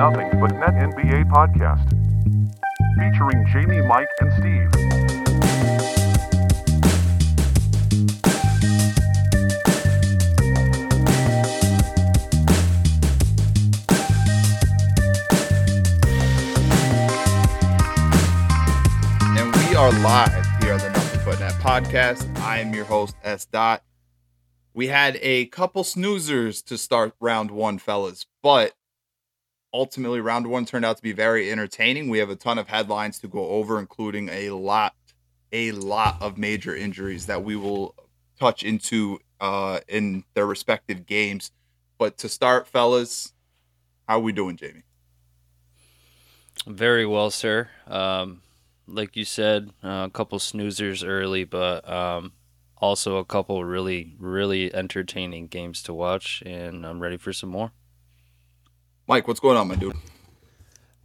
Nothing But Net NBA podcast. Featuring Jamie, Mike, and Steve. and we are live here on the Nothing But Net podcast. I am your host S. Dot. We had a couple snoozers to start round one, fellas, but ultimately round one turned out to be very entertaining. We have a ton of headlines to go over, including a lot, a lot of major injuries that we will touch into uh, in their respective games. But to start, fellas, how are we doing, Jamie? Very well, sir. Um, like you said, uh, a couple snoozers early, but um, also a couple really, really entertaining games to watch, and I'm ready for some more. Mike, what's going on, my dude?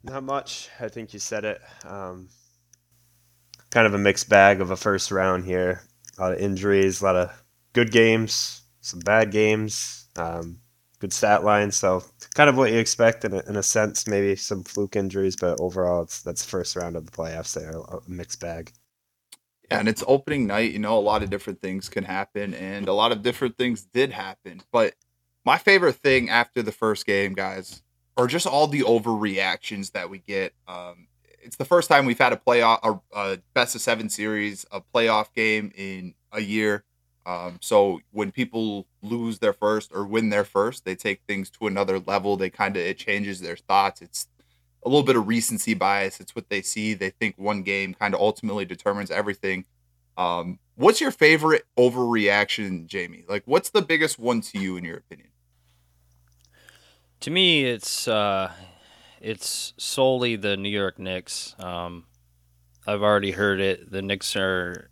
Not much. I think you said it. Um, kind of a mixed bag of a first round here. A lot of injuries, a lot of good games, some bad games, um, good stat lines. So kind of what you expect in a, in a sense. Maybe some fluke injuries, but overall, it's that's first round of the playoffs. There, a mixed bag. Yeah, and it's opening night. You know, a lot of different things can happen, and a lot of different things did happen. But my favorite thing after the first game, guys, are just all the overreactions that we get. Um, it's the first time we've had a playoff, a, a best of seven series, a playoff game in a year. Um, so when people lose their first or win their first, they take things to another level. They kind of it changes their thoughts. It's a little bit of recency bias. It's what they see. They think one game kind of ultimately determines everything. Um, what's your favorite overreaction, Jamie? Like, what's the biggest one to you, in your opinion? To me, it's uh, it's solely the New York Knicks. Um, I've already heard it. The Knicks are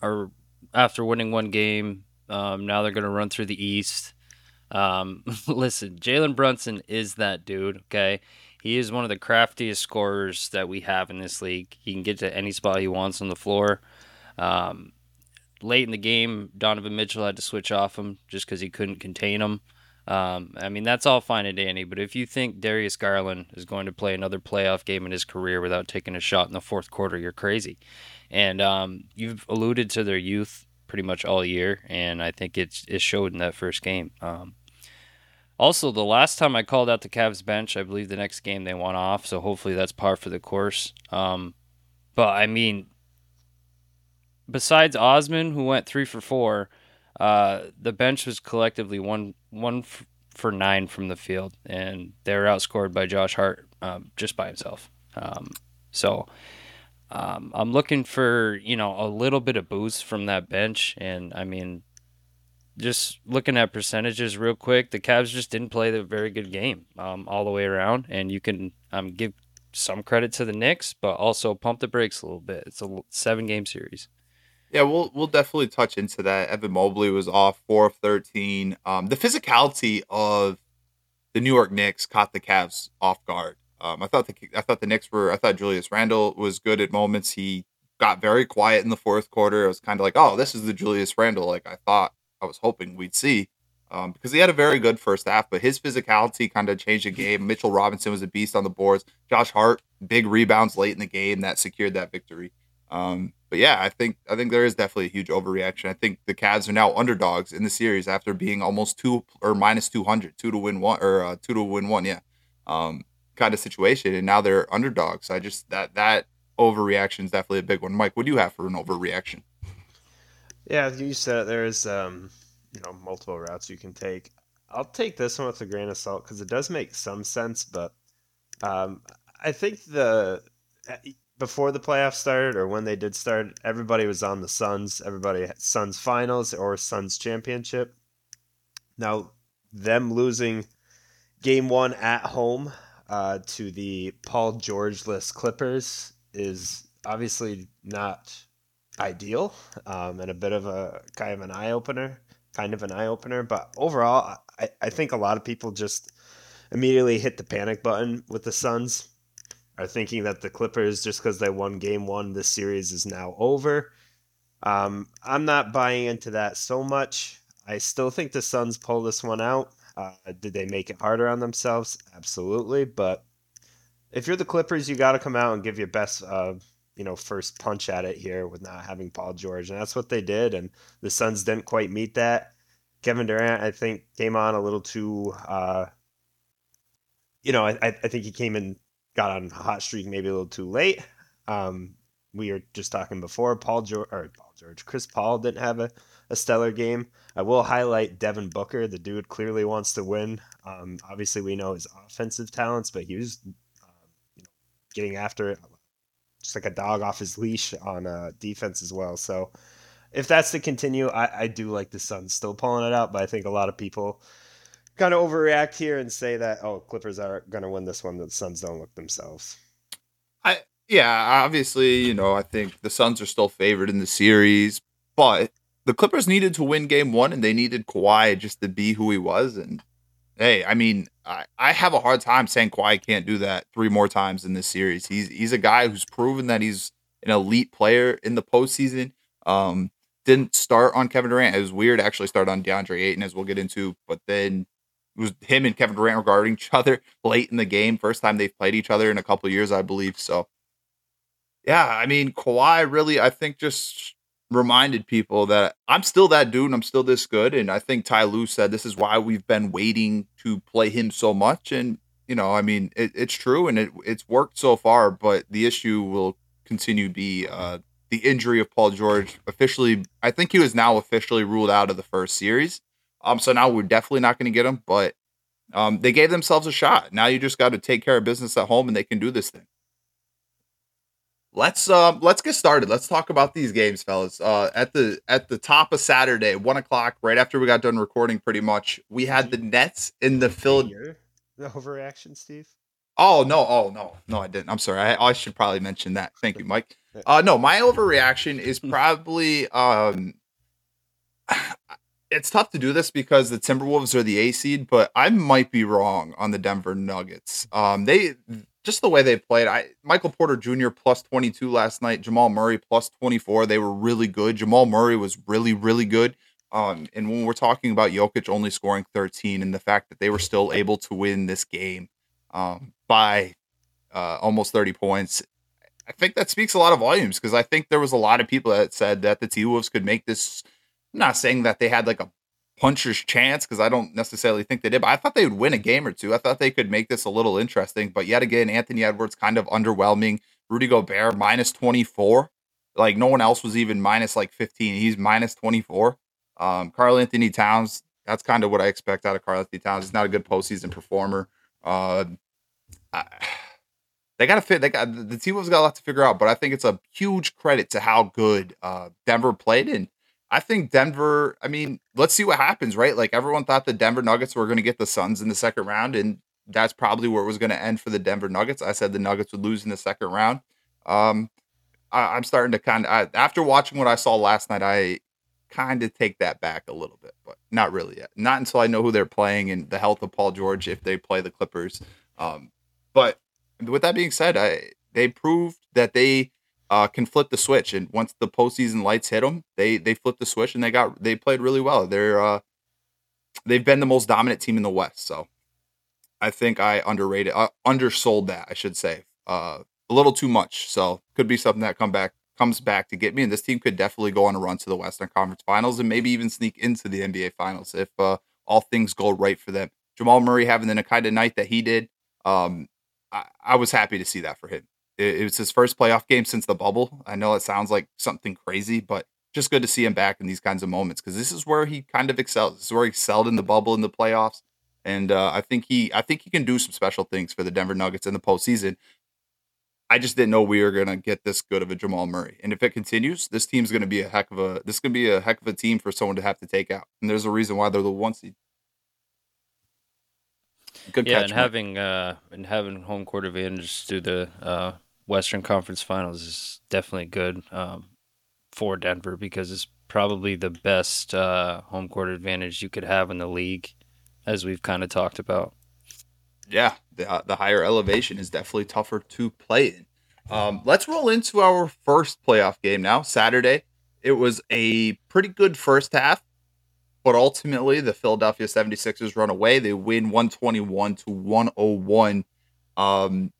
are after winning one game. Um, now they're going to run through the East. Um, listen, Jalen Brunson is that dude. Okay, he is one of the craftiest scorers that we have in this league. He can get to any spot he wants on the floor. Um, late in the game, Donovan Mitchell had to switch off him just because he couldn't contain him. Um, I mean, that's all fine and dandy, but if you think Darius Garland is going to play another playoff game in his career without taking a shot in the fourth quarter, you're crazy. And um, you've alluded to their youth pretty much all year, and I think it's it showed in that first game. Um, also, the last time I called out the Cavs bench, I believe the next game they won off, so hopefully that's par for the course. Um, but I mean, besides Osman, who went three for four, uh, the bench was collectively one one f- for nine from the field, and they were outscored by Josh Hart um, just by himself. Um, so um, I'm looking for you know a little bit of boost from that bench, and I mean, just looking at percentages real quick, the Cavs just didn't play the very good game um, all the way around, and you can um, give some credit to the Knicks, but also pump the brakes a little bit. It's a seven game series. Yeah, we'll we'll definitely touch into that. Evan Mobley was off four of thirteen. Um, the physicality of the New York Knicks caught the Cavs off guard. Um, I thought the I thought the Knicks were I thought Julius Randle was good at moments. He got very quiet in the fourth quarter. It was kind of like, oh, this is the Julius Randle like I thought I was hoping we'd see. Um, because he had a very good first half, but his physicality kind of changed the game. Mitchell Robinson was a beast on the boards. Josh Hart, big rebounds late in the game that secured that victory. Um, but yeah, I think I think there is definitely a huge overreaction. I think the Cavs are now underdogs in the series after being almost two or minus 200, two to win one or uh, two to win one. Yeah, um, kind of situation, and now they're underdogs. I just that that overreaction is definitely a big one. Mike, what do you have for an overreaction? Yeah, you said it. There's um, you know multiple routes you can take. I'll take this one with a grain of salt because it does make some sense, but um, I think the before the playoffs started or when they did start, everybody was on the Suns. Everybody Suns finals or Suns championship. Now, them losing game one at home uh, to the Paul George-less Clippers is obviously not ideal um, and a bit of a kind of an eye opener, kind of an eye opener. But overall, I, I think a lot of people just immediately hit the panic button with the Suns are thinking that the Clippers, just because they won game one, this series is now over. Um, I'm not buying into that so much. I still think the Suns pull this one out. Uh, did they make it harder on themselves? Absolutely. But if you're the Clippers, you got to come out and give your best, uh, you know, first punch at it here with not having Paul George, and that's what they did. And the Suns didn't quite meet that. Kevin Durant, I think, came on a little too. Uh, you know, I, I think he came and got on a hot streak maybe a little too late. Um, we were just talking before. Paul George or Paul George, Chris Paul didn't have a, a stellar game. I will highlight Devin Booker. The dude clearly wants to win. Um, obviously, we know his offensive talents, but he was um, you know, getting after it just like a dog off his leash on uh, defense as well. So if that's to continue, I, I do like the Suns still pulling it out, but I think a lot of people kind of overreact here and say that oh Clippers are going to win this one. The Suns don't look themselves. I yeah, obviously, you know, I think the Suns are still favored in the series, but the Clippers needed to win game one and they needed Kawhi just to be who he was. And hey, I mean, I, I have a hard time saying Kawhi can't do that three more times in this series. He's he's a guy who's proven that he's an elite player in the postseason. Um, didn't start on Kevin Durant. It was weird actually start on DeAndre Ayton, as we'll get into, but then it was him and Kevin Durant regarding each other late in the game. First time they've played each other in a couple years, I believe. So yeah, I mean, Kawhi really, I think, just reminded people that I'm still that dude and I'm still this good. And I think Ty Lue said this is why we've been waiting to play him so much. And, you know, I mean, it, it's true and it, it's worked so far, but the issue will continue to be uh, the injury of Paul George. Officially, I think he was now officially ruled out of the first series. Um, so now we're definitely not going to get him, but um, they gave themselves a shot. Now you just got to take care of business at home and they can do this thing let's um let's get started. Let's talk about these games, fellas. Uh, at the at the top of Saturday, one o'clock, right after we got done recording, pretty much, we had the Nets in the Philadelphia. The overreaction, Steve. Oh no! Oh no! No, I didn't. I'm sorry. I, I should probably mention that. Thank you, Mike. Uh, no, my overreaction is probably um. It's tough to do this because the Timberwolves are the A seed, but I might be wrong on the Denver Nuggets. Um, they just the way they played. I Michael Porter Jr. plus 22 last night, Jamal Murray plus 24. They were really good. Jamal Murray was really, really good. Um, and when we're talking about Jokic only scoring 13 and the fact that they were still able to win this game um, by uh, almost 30 points, I think that speaks a lot of volumes because I think there was a lot of people that said that the T Wolves could make this. I'm not saying that they had like a puncher's chance because I don't necessarily think they did, but I thought they would win a game or two. I thought they could make this a little interesting. But yet again, Anthony Edwards kind of underwhelming. Rudy Gobert minus 24. Like no one else was even minus like 15. He's minus 24. Um, Karl-Anthony Towns, that's kind of what I expect out of Karl-Anthony Towns. He's not a good postseason performer. Uh, I, they got to fit. They got the team has got a lot to figure out, but I think it's a huge credit to how good uh, Denver played and I think Denver, I mean, let's see what happens, right? Like everyone thought the Denver Nuggets were going to get the Suns in the second round, and that's probably where it was going to end for the Denver Nuggets. I said the Nuggets would lose in the second round. Um, I, am starting to kind of, after watching what I saw last night, I kind of take that back a little bit, but not really yet. Not until I know who they're playing and the health of Paul George if they play the Clippers. Um, but with that being said, I they proved that they uh, can flip the switch, and once the postseason lights hit them, they they flip the switch and they got they played really well. They're uh, they've been the most dominant team in the West, so I think I underrated, uh, undersold that I should say, uh, a little too much. So could be something that come back comes back to get me, and this team could definitely go on a run to the Western Conference Finals and maybe even sneak into the NBA Finals if uh, all things go right for them. Jamal Murray having the kind of night that he did, um, I, I was happy to see that for him it, it was his first playoff game since the bubble. I know it sounds like something crazy, but just good to see him back in these kinds of moments because this is where he kind of excels. This is where he excelled in the bubble in the playoffs, and uh, I think he I think he can do some special things for the Denver Nuggets in the postseason. I just didn't know we were gonna get this good of a Jamal Murray, and if it continues, this team's gonna be a heck of a this is gonna be a heck of a team for someone to have to take out. And there's a reason why they're the one seed. Good yeah, catch, and having uh and having home court advantage through the uh Western Conference Finals is definitely good um, for Denver because it's probably the best uh, home court advantage you could have in the league, as we've kind of talked about. Yeah, the, uh, the higher elevation is definitely tougher to play in. Um, let's roll into our first playoff game now. Saturday, it was a pretty good first half, but ultimately the Philadelphia 76ers run away. They win 121 to 101. Um,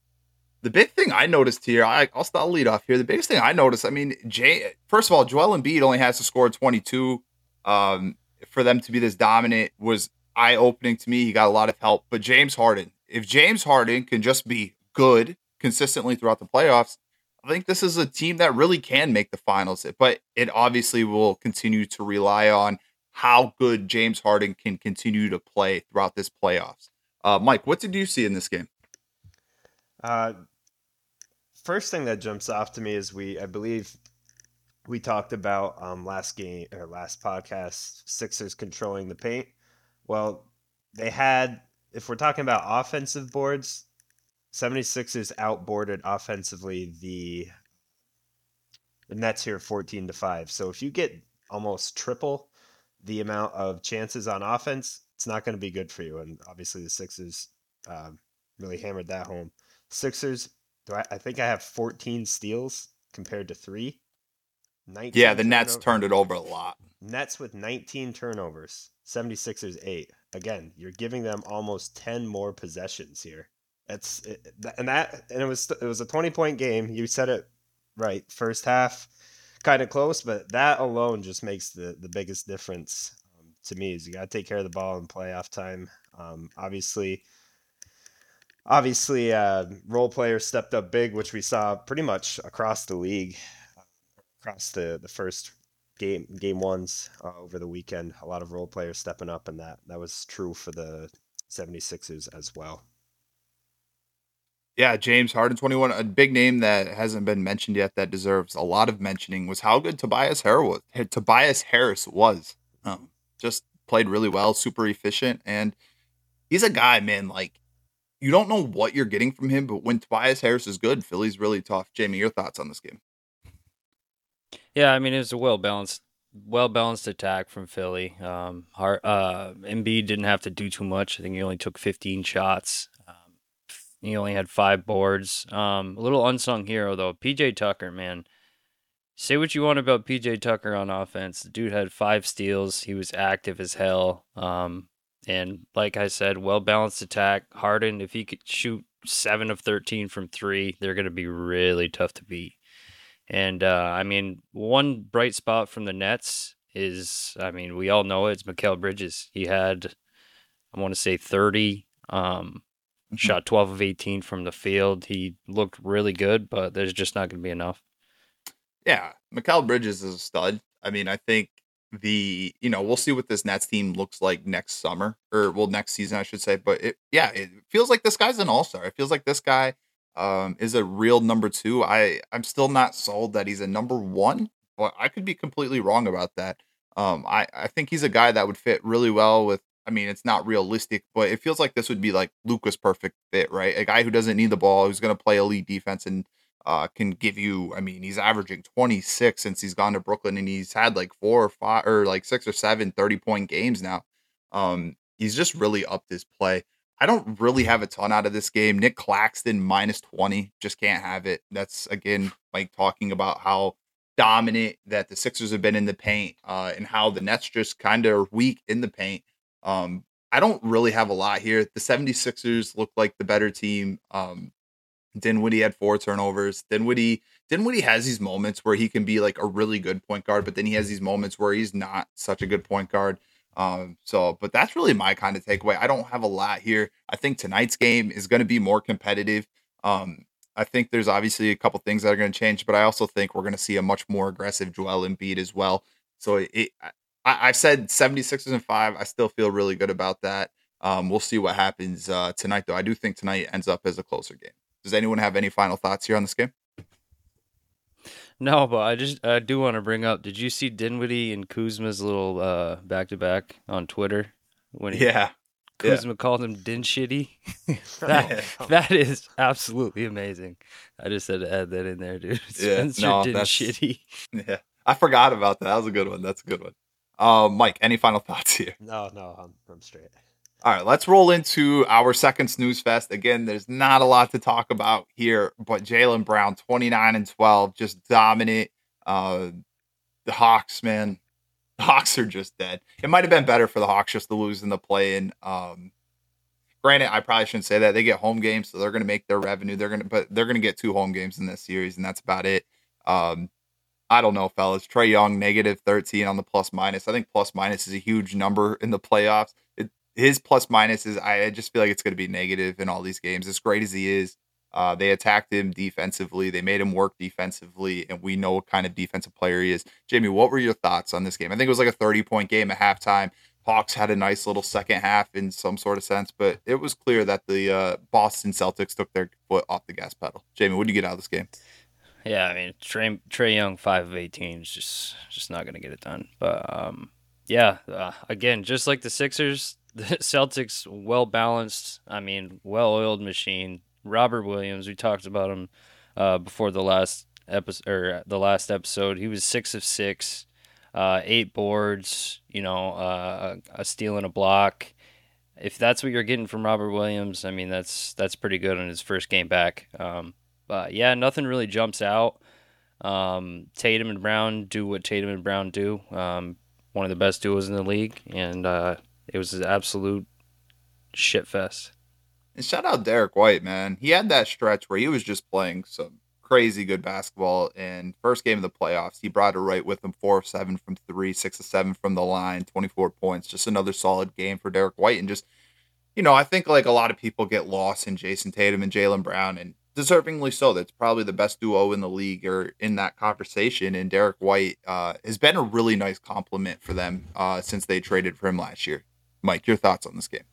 the big thing I noticed here, I, will start lead off here. The biggest thing I noticed, I mean, Jay, first of all, Joel Embiid only has to score 22. Um, for them to be this dominant was eye opening to me. He got a lot of help, but James Harden, if James Harden can just be good consistently throughout the playoffs, I think this is a team that really can make the finals. But it obviously will continue to rely on how good James Harden can continue to play throughout this playoffs. Uh, Mike, what did you see in this game? Uh, first thing that jumps off to me is we, I believe, we talked about um, last game or last podcast, Sixers controlling the paint. Well, they had, if we're talking about offensive boards, 76ers outboarded offensively the the Nets here 14 to 5. So if you get almost triple the amount of chances on offense, it's not going to be good for you. And obviously the Sixers um, really hammered that home. Sixers, do I, I think I have 14 steals compared to three. yeah, the Nets turned it over a lot. Nets with 19 turnovers, 76ers 8. Again, you're giving them almost 10 more possessions here. It's it, and that and it was it was a 20 point game. You said it right. First half kind of close, but that alone just makes the the biggest difference um, to me. Is you got to take care of the ball in playoff time. Um, obviously, obviously, uh, role players stepped up big, which we saw pretty much across the league, across the the first game game ones uh, over the weekend. A lot of role players stepping up, and that that was true for the 76ers as well. Yeah, James Harden, 21. A big name that hasn't been mentioned yet that deserves a lot of mentioning was how good Tobias Harris was. Tobias Harris was. Um, just played really well, super efficient, and he's a guy, man. Like you don't know what you're getting from him, but when Tobias Harris is good, Philly's really tough. Jamie, your thoughts on this game? Yeah, I mean it was a well balanced, well balanced attack from Philly. Um, uh, Embiid didn't have to do too much. I think he only took 15 shots. He only had five boards. Um, a little unsung hero though, PJ Tucker, man. Say what you want about PJ Tucker on offense. The dude had five steals. He was active as hell. Um, and like I said, well balanced attack. Harden, if he could shoot seven of thirteen from three, they're gonna be really tough to beat. And uh, I mean, one bright spot from the Nets is, I mean, we all know it, it's Mikal Bridges. He had, I want to say, thirty. Um, Mm-hmm. Shot 12 of 18 from the field. He looked really good, but there's just not going to be enough. Yeah, Mikal Bridges is a stud. I mean, I think the you know we'll see what this Nets team looks like next summer or well next season I should say. But it yeah, it feels like this guy's an all star. It feels like this guy um, is a real number two. I I'm still not sold that he's a number one, but I could be completely wrong about that. Um, I I think he's a guy that would fit really well with I mean, it's not realistic, but it feels like this would be like Luka's perfect fit, right? A guy who doesn't need the ball, who's going to play elite defense and uh, can give you. I mean, he's averaging 26 since he's gone to Brooklyn, and he's had like four or five or like six or seven 30 point games now. Um, he's just really upped his play. I don't really have a ton out of this game. Nic Claxton minus 20, just can't have it. That's again like talking about how dominant that the Sixers have been in the paint uh, and how the Nets just kind of weak in the paint. Um, I don't really have a lot here. The 76ers look like the better team. Um, Dinwiddie had four turnovers. Dinwiddie, Dinwiddie has these moments where he can be like a really good point guard, but then he has these moments where he's not such a good point guard. Um, so, but that's really my kind of takeaway. I don't have a lot here. I think tonight's game is going to be more competitive. Um, I think there's obviously a couple things that are going to change, but I also think we're going to see a much more aggressive Joel Embiid as well. So it, I, have said 76ers and five. I still feel really good about that. Um, we'll see what happens uh, tonight, though. I do think tonight ends up as a closer game. Does anyone have any final thoughts here on this game? No, but I just I do want to bring up. Did you see Dinwiddie and Kuzma's little back to back on Twitter when he, yeah Kuzma yeah. called him Din Shitty? that that is absolutely amazing. I just had to add that in there, dude. Spencer yeah, no, Din Shitty. Yeah, I forgot about that. That was a good one. That's a good one. Uh, Mike, any final thoughts here? No, no, I'm, I'm straight. All right, let's roll into our second snooze fest. Again, there's not a lot to talk about here, but Jaylen Brown, 29 and 12, just dominant. Uh, the Hawks, man, the Hawks are just dead. It might have been better for the Hawks just to lose in the play. And um, granted, I probably shouldn't say that. They get home games, so they're going to make their revenue. They're going to, but they're going to get two home games in this series, and that's about it. Um, I don't know, fellas. Trae Young negative 13 on the plus minus. I think plus minus is a huge number in the playoffs. His plus minus is, I just feel like it's going to be negative in all these games. As great as he is, uh, they attacked him defensively. They made him work defensively, and we know what kind of defensive player he is. Jamie, what were your thoughts on this game? I think it was like a 30 point game at halftime. Hawks had a nice little second half in some sort of sense, but it was clear that the uh, Boston Celtics took their foot off the gas pedal. Jamie, what did you get out of this game? Yeah, I mean Trey, Trae Young, five of eighteen is just just not gonna get it done. But um, yeah, uh, again, just like the Sixers, the Celtics well balanced. I mean, well oiled machine. Robert Williams, we talked about him uh, before the last episode or the last episode. He was six of six, uh, eight boards. You know, uh, a steal and a block. If that's what you're getting from Robert Williams, I mean that's that's pretty good on his first game back. Um, but yeah, nothing really jumps out. Um, Tatum and Brown do what Tatum and Brown do. Um, one of the best duos in the league, and uh, it was an absolute shit fest. And shout out Derrick White, man. He had that stretch where he was just playing some crazy good basketball. And first game of the playoffs, he brought it right with him four of seven from three, six of seven from the line, 24 points. Just another solid game for Derrick White. And just, you know, I think like a lot of people get lost in Jayson Tatum and Jaylen Brown. And deservingly so. That's probably the best duo in the league or in that conversation. And Derrick White uh, has been a really nice compliment for them uh, since they traded for him last year. Mike, your thoughts on this game?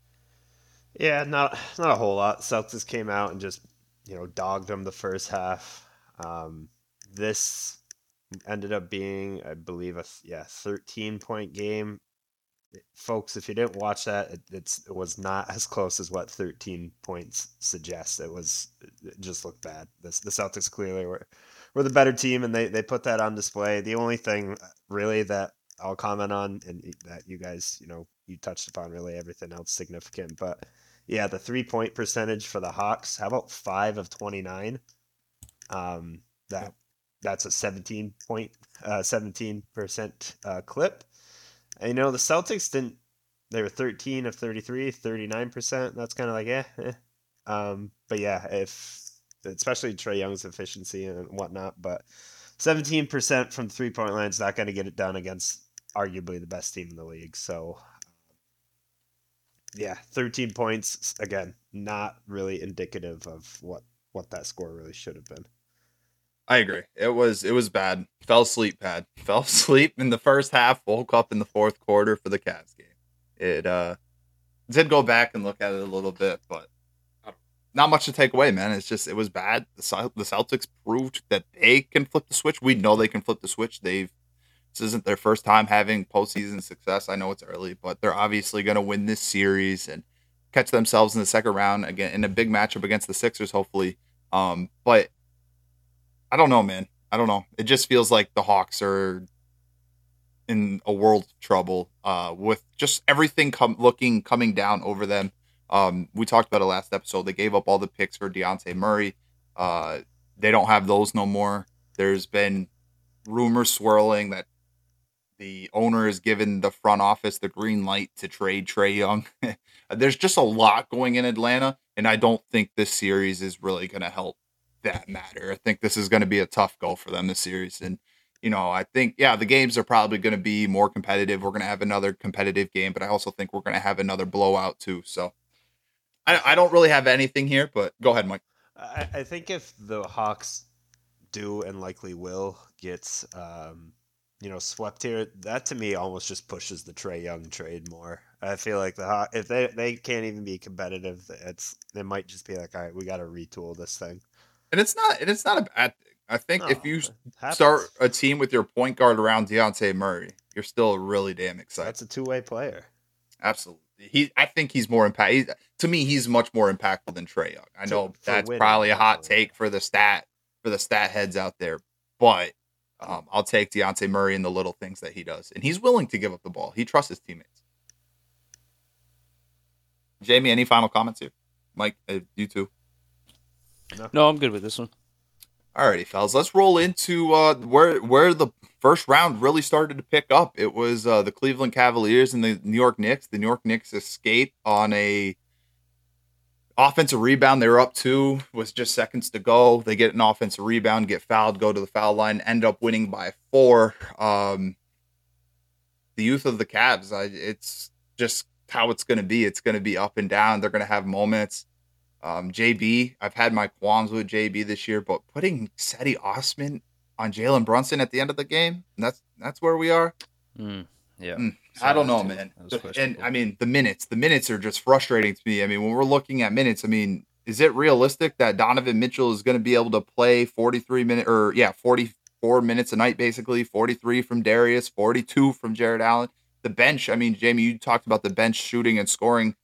Yeah, not not a whole lot. Celtics came out and just you know dogged them the first half. Um, this ended up being, I believe, a yeah thirteen point game folks, if you didn't watch that, it, it's it was not as close as what 13 points suggests. It was it just looked bad. The Celtics clearly were were the better team, and they they put that on display. The only thing really that I'll comment on, and that you guys, you know, you touched upon really everything else significant, but yeah, the three point percentage for the Hawks. How about five of 29? Um, that that's a 17 point, uh, 17 percent uh, clip. And, you know, the Celtics didn't, they were 13 of 33, 39%. That's kind of like, eh, eh. Um, but yeah, if, especially Trae Young's efficiency and whatnot, but 17% from three point line is not going to get it done against arguably the best team in the league. So, yeah, 13 points, again, not really indicative of what, what that score really should have been. I agree. It was it was bad. Fell asleep bad. Fell asleep in the first half. Woke up in the fourth quarter for the Cavs game. It uh did go back and look at it a little bit, but not much to take away, man. It's just it was bad. The the Celtics proved that they can flip the switch. We know they can flip the switch. They've this isn't their first time having postseason success. I know it's early, but they're obviously going to win this series and catch themselves in the second round again in a big matchup against the Sixers, hopefully. Um, but I don't know, man. I don't know. It just feels like the Hawks are in a world of trouble uh, with just everything com- looking coming down over them. Um, we talked about it last episode. They gave up all the picks for Dejounte Murray. Uh, they don't have those no more. There's been rumors swirling that the owner has given the front office the green light to trade Trae Young. There's just a lot going in Atlanta, and I don't think this series is really going to help that matter. I think this is going to be a tough go for them this series. And, you know, I think, yeah, the games are probably going to be more competitive. We're going to have another competitive game, but I also think we're going to have another blowout too. So I, I don't really have anything here, but go ahead, Mike. I, I think if the Hawks do and likely will get, um, you know, swept here, that to me almost just pushes the Trae Young trade more. I feel like the if they they can't even be competitive, it's it might just be like, all right, we got to retool this thing and it's not and it's not a bad thing. I think no, if you start a team with your point guard around Dejounte Murray, you're still really damn excited. That's a two way player. Absolutely. He, I think he's more impact. to me, he's much more impactful than Trae Young. I know that's winning, probably a hot take for the stat for the stat heads out there, but um, I'll take Dejounte Murray and the little things that he does, and he's willing to give up the ball. He trusts his teammates. Jamie, any final comments here? Mike, uh, you too. No. no, I'm good with this one. Alrighty, fellas, let's roll into uh, where where the first round really started to pick up. It was uh, the Cleveland Cavaliers and the New York Knicks. The New York Knicks escape on a offensive rebound. They were up two, was just seconds to go. They get an offensive rebound, get fouled, go to the foul line, end up winning by four. Um, the youth of the Cavs, I, it's just how it's going to be. It's going to be up and down. They're going to have moments. Um, JB, I've had my qualms with JB this year, but putting Cedi Osman on Jalen Brunson at the end of the game, that's that's where we are. Mm, yeah. Mm, I don't know, man. And I mean, the minutes, the minutes are just frustrating to me. I mean, when we're looking at minutes, I mean, is it realistic that Donovan Mitchell is going to be able to play 43 minutes or yeah, 44 minutes a night basically, 43 from Darius, 42 from Jarrett Allen? The bench, I mean, Jamie, you talked about the bench shooting and scoring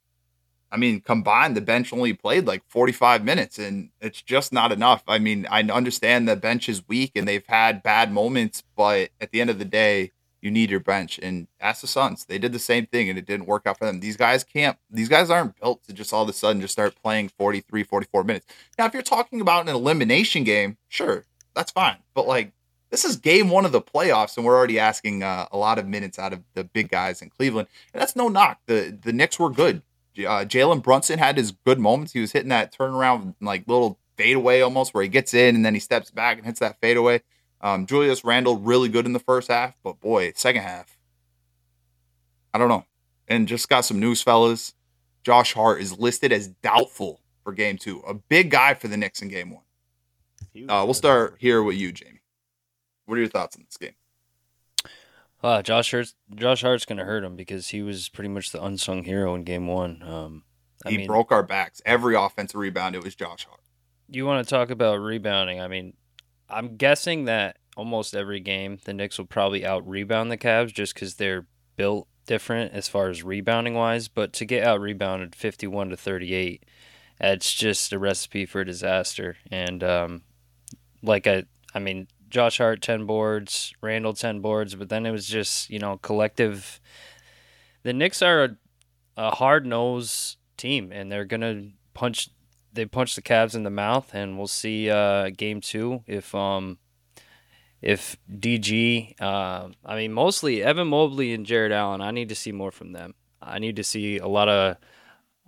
I mean, combined, the bench only played like 45 minutes, and it's just not enough. I mean, I understand the bench is weak and they've had bad moments, but at the end of the day, you need your bench. And ask the Suns, they did the same thing and it didn't work out for them. These guys can't, these guys aren't built to just all of a sudden just start playing 43, 44 minutes. Now, if you're talking about an elimination game, sure, that's fine. But like, this is game one of the playoffs, and we're already asking uh, a lot of minutes out of the big guys in Cleveland. And that's no knock. The the Knicks were good uh, Jalen Brunson had his good moments. He was hitting that turnaround, like little fadeaway almost, where he gets in and then he steps back and hits that fadeaway. Um, Julius Randle really good in the first half, but boy, second half, I don't know. And just got some news, fellas. Josh Hart is listed as doubtful for game two. A big guy for the Knicks in game one. Uh, we'll start here with you, Jamie. What are your thoughts on this game? Uh, Josh Hart's Josh Hart's gonna hurt him because he was pretty much the unsung hero in Game One. Um, I he mean, broke our backs. Every offensive rebound, it was Josh Hart. You want to talk about rebounding? I mean, I'm guessing that almost every game the Knicks will probably out rebound the Cavs just because they're built different as far as rebounding wise. But to get out rebounded 51 to 38, it's just a recipe for disaster. And um, like I, I mean, Josh Hart 10 boards, Randle 10 boards, but then it was just, you know, collective. The Knicks are a, a hard nose team, and they're going to punch. They punch the Cavs in the mouth, and we'll see uh, game two if um if DG. Uh, I mean, mostly Evan Mobley and Jarrett Allen. I need to see more from them. I need to see a lot of.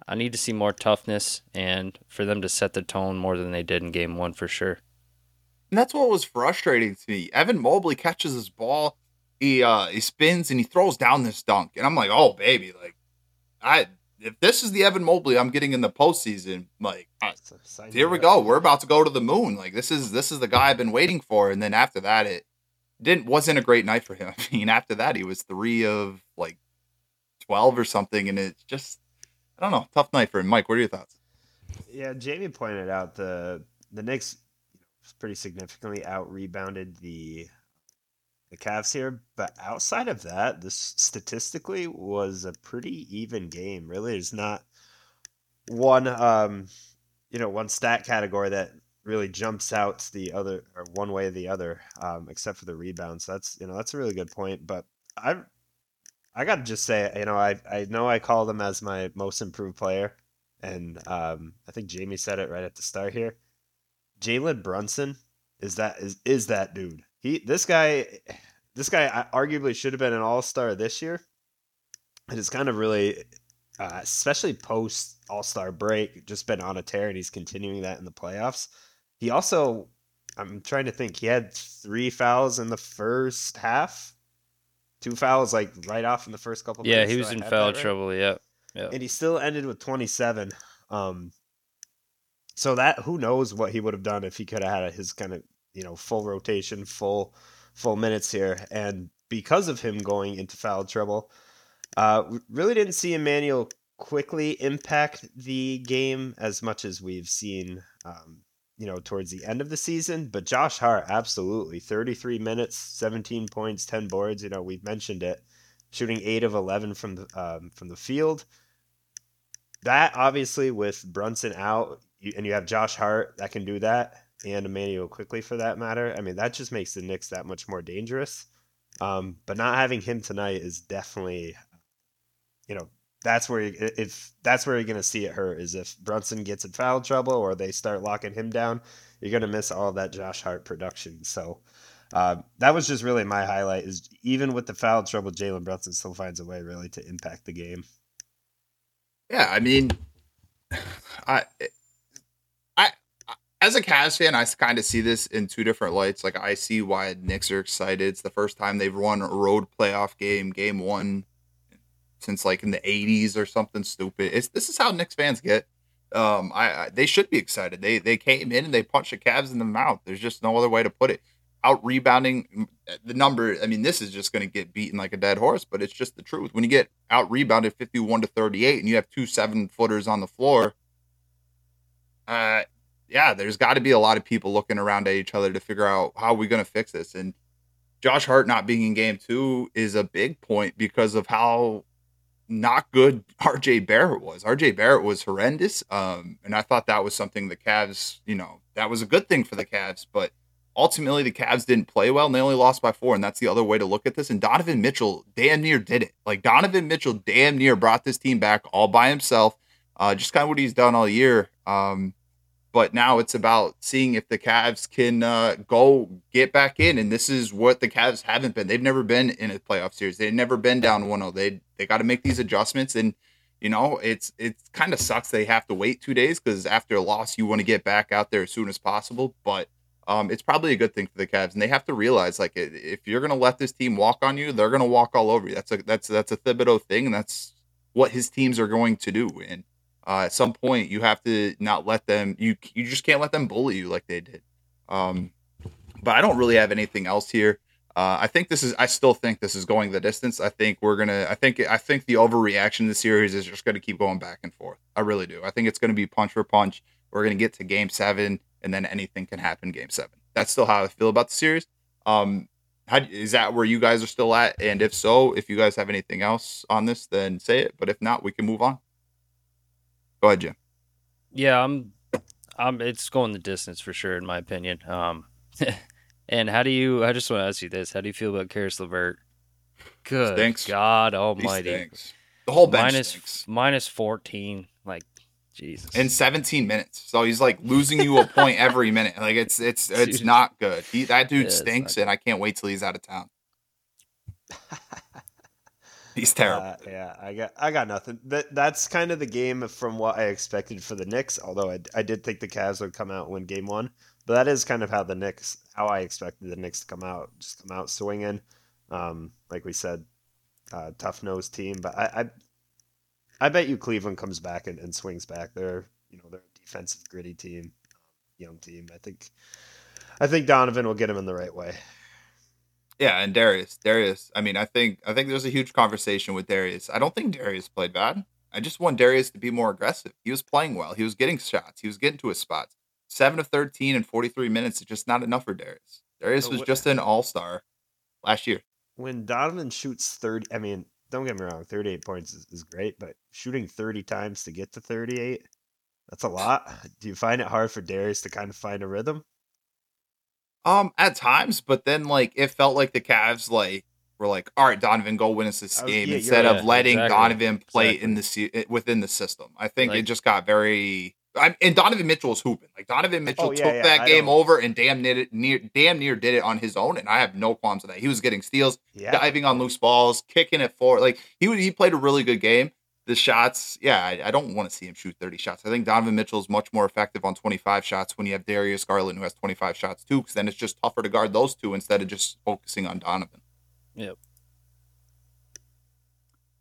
I need to see more toughness and for them to set the tone more than they did in game one for sure. And that's what was frustrating to me. Evan Mobley catches his ball, he uh he spins and he throws down this dunk. And I'm like, oh baby, like I if this is the Evan Mobley I'm getting in the postseason, like I, here we go. We're about to go to the moon. Like this is this is the guy I've been waiting for. And then after that, it didn't wasn't a great night for him. I mean, after that, he was three of like twelve or something, and it's just I don't know, tough night for him. Mike, what are your thoughts? Yeah, Jamie pointed out the the Knicks pretty significantly out rebounded the the Cavs here, but outside of that, this statistically was a pretty even game. Really, there's not one um you know one stat category that really jumps out the other or one way or the other, um, except for the rebounds. That's you know that's a really good point. But I I gotta just say you know I I know I call them as my most improved player, and um, I think Jamie said it right at the start here. Jalen Brunson is that is is that dude. He this guy this guy arguably should have been an all star this year. It is kind of really, uh, especially post All Star break, just been on a tear, and he's continuing that in the playoffs. He also, I'm trying to think, he had three fouls in the first half, two fouls like right off in the first couple. Yeah, he was in foul trouble. Yeah, yeah, and he still ended with 27. Um, so that who knows what he would have done if he could have had his kind of you know full rotation, full full minutes here, and because of him going into foul trouble, uh, really didn't see Immanuel Quickley impact the game as much as we've seen. Um, you know, towards the end of the season, but Josh Hart, absolutely. 33 minutes, 17 points, 10 boards. You know, we've mentioned it. Shooting 8 of 11 from the, um, from the field. That, obviously, with Brunson out, and you have Josh Hart that can do that, and Immanuel Quickley for that matter. I mean, that just makes the Knicks that much more dangerous. Um, but not having him tonight is definitely, you know, that's where you, if that's where you're gonna see it hurt is if Brunson gets in foul trouble or they start locking him down. you're gonna miss all that Josh Hart production. So uh, that was just really my highlight. Is even with the foul trouble, Jalen Brunson still finds a way really to impact the game. Yeah, I mean, I, as a Cavs fan, I kind of see this in two different lights. Like, I see why Knicks are excited. It's the first time they've won a road playoff game, game one, since like in the '80s or something stupid. It's this is how Knicks fans get. Um, I, I they should be excited. They they came in and they punched the Cavs in the mouth. There's just no other way to put it. Out rebounding the number. I mean, this is just going to get beaten like a dead horse, but it's just the truth. When you get out rebounded 51 to 38 and you have two seven footers on the floor, uh, yeah, there's got to be a lot of people looking around at each other to figure out how we're going to fix this. And Josh Hart not being in game two is a big point because of how not good RJ Barrett was. RJ Barrett was horrendous. Um, and I thought that was something the Cavs, you know, that was a good thing for the Cavs, but ultimately the Cavs didn't play well and they only lost by four. And that's the other way to look at this. And Donovan Mitchell damn near did it. Like Donovan Mitchell damn near brought this team back all by himself. Uh, just kind of what he's done all year. Um, but now it's about seeing if the Cavs can uh, go get back in, and this is what the Cavs haven't been. They've never been in a playoff series. They've never been down 1-0. They they got to make these adjustments, and you know it's it kind of sucks they have to wait two days because after a loss you want to get back out there as soon as possible. But um, it's probably a good thing for the Cavs, and they have to realize like if you're gonna let this team walk on you, they're gonna walk all over you. That's a that's that's a Thibodeau thing, and that's what his teams are going to do. And uh, at some point, you have to not let them. You you just can't let them bully you like they did. Um, but I don't really have anything else here. Uh, I think this is. I still think this is going the distance. I think we're gonna. I think. I think the overreaction in the series is just to keep going back and forth. I really do. I think it's to be punch for punch. We're to get to Game Seven, and then anything can happen. Game Seven. That's still how I feel about the series. Um, how, is that where you guys are still at? And if so, if you guys have anything else on this, then say it. But if not, we can move on. Go ahead, Jim. Yeah, I'm. I'm. It's going the distance for sure, in my opinion. Um, and how do you? I just want to ask you this: How do you feel about Caris LeVert? Good Stinks. God Almighty! The whole bench Minus stinks. minus fourteen. Like Jesus. in 17 minutes. So he's like losing you a point every minute. Like it's it's it's Dude. not good. He that dude Yeah, stinks, not and I can't wait till he's out of town. He's terrible. Uh, yeah, I got I got nothing. That that's kind of the game from what I expected for the Knicks. Although I, I did think the Cavs would come out win Game One, but that is kind of how the Knicks how I expected the Knicks to come out, just come out swinging. Um, like we said, uh, tough nosed team. But I, I I bet you Cleveland comes back and, and swings back. They're you know they're a defensive gritty team, young team. I think I think Donovan will get him in the right way. Yeah, and Darius, Darius. I mean, I think I think there's a huge conversation with Darius. I don't think Darius played bad. I just want Darius to be more aggressive. He was playing well. He was getting shots. He was getting to his spots. Seven of thirteen in 43 minutes is just not enough for Darius. Darius was just an all star last year. when Donovan shoots 30, I mean, don't get me wrong, 38 points is, is great, but shooting 30 times to get to 38, that's a lot. Do you find it hard for Darius to kind of find a rhythm? Um, at times, but then like it felt like the Cavs like were like, all right, Donovan, go win us this I was- game yeah, instead right. of letting Exactly. Donovan play in the se- within the system. I think it just got very. I, and Donovan Mitchell was hooping. Like Donovan Mitchell Oh, yeah, took yeah, that I game don't- over and damn near, near damn near did it on his own. And I have no qualms with that. He was getting steals, Yeah. diving on loose balls, kicking it forward. Like he would- he played a really good game. The shots, yeah, I, I don't want to see him shoot 30 shots. I think Donovan Mitchell is much more effective on 25 shots when you have Darius Garland who has 25 shots too, because then it's just tougher to guard those two instead of just focusing on Donovan. Yep.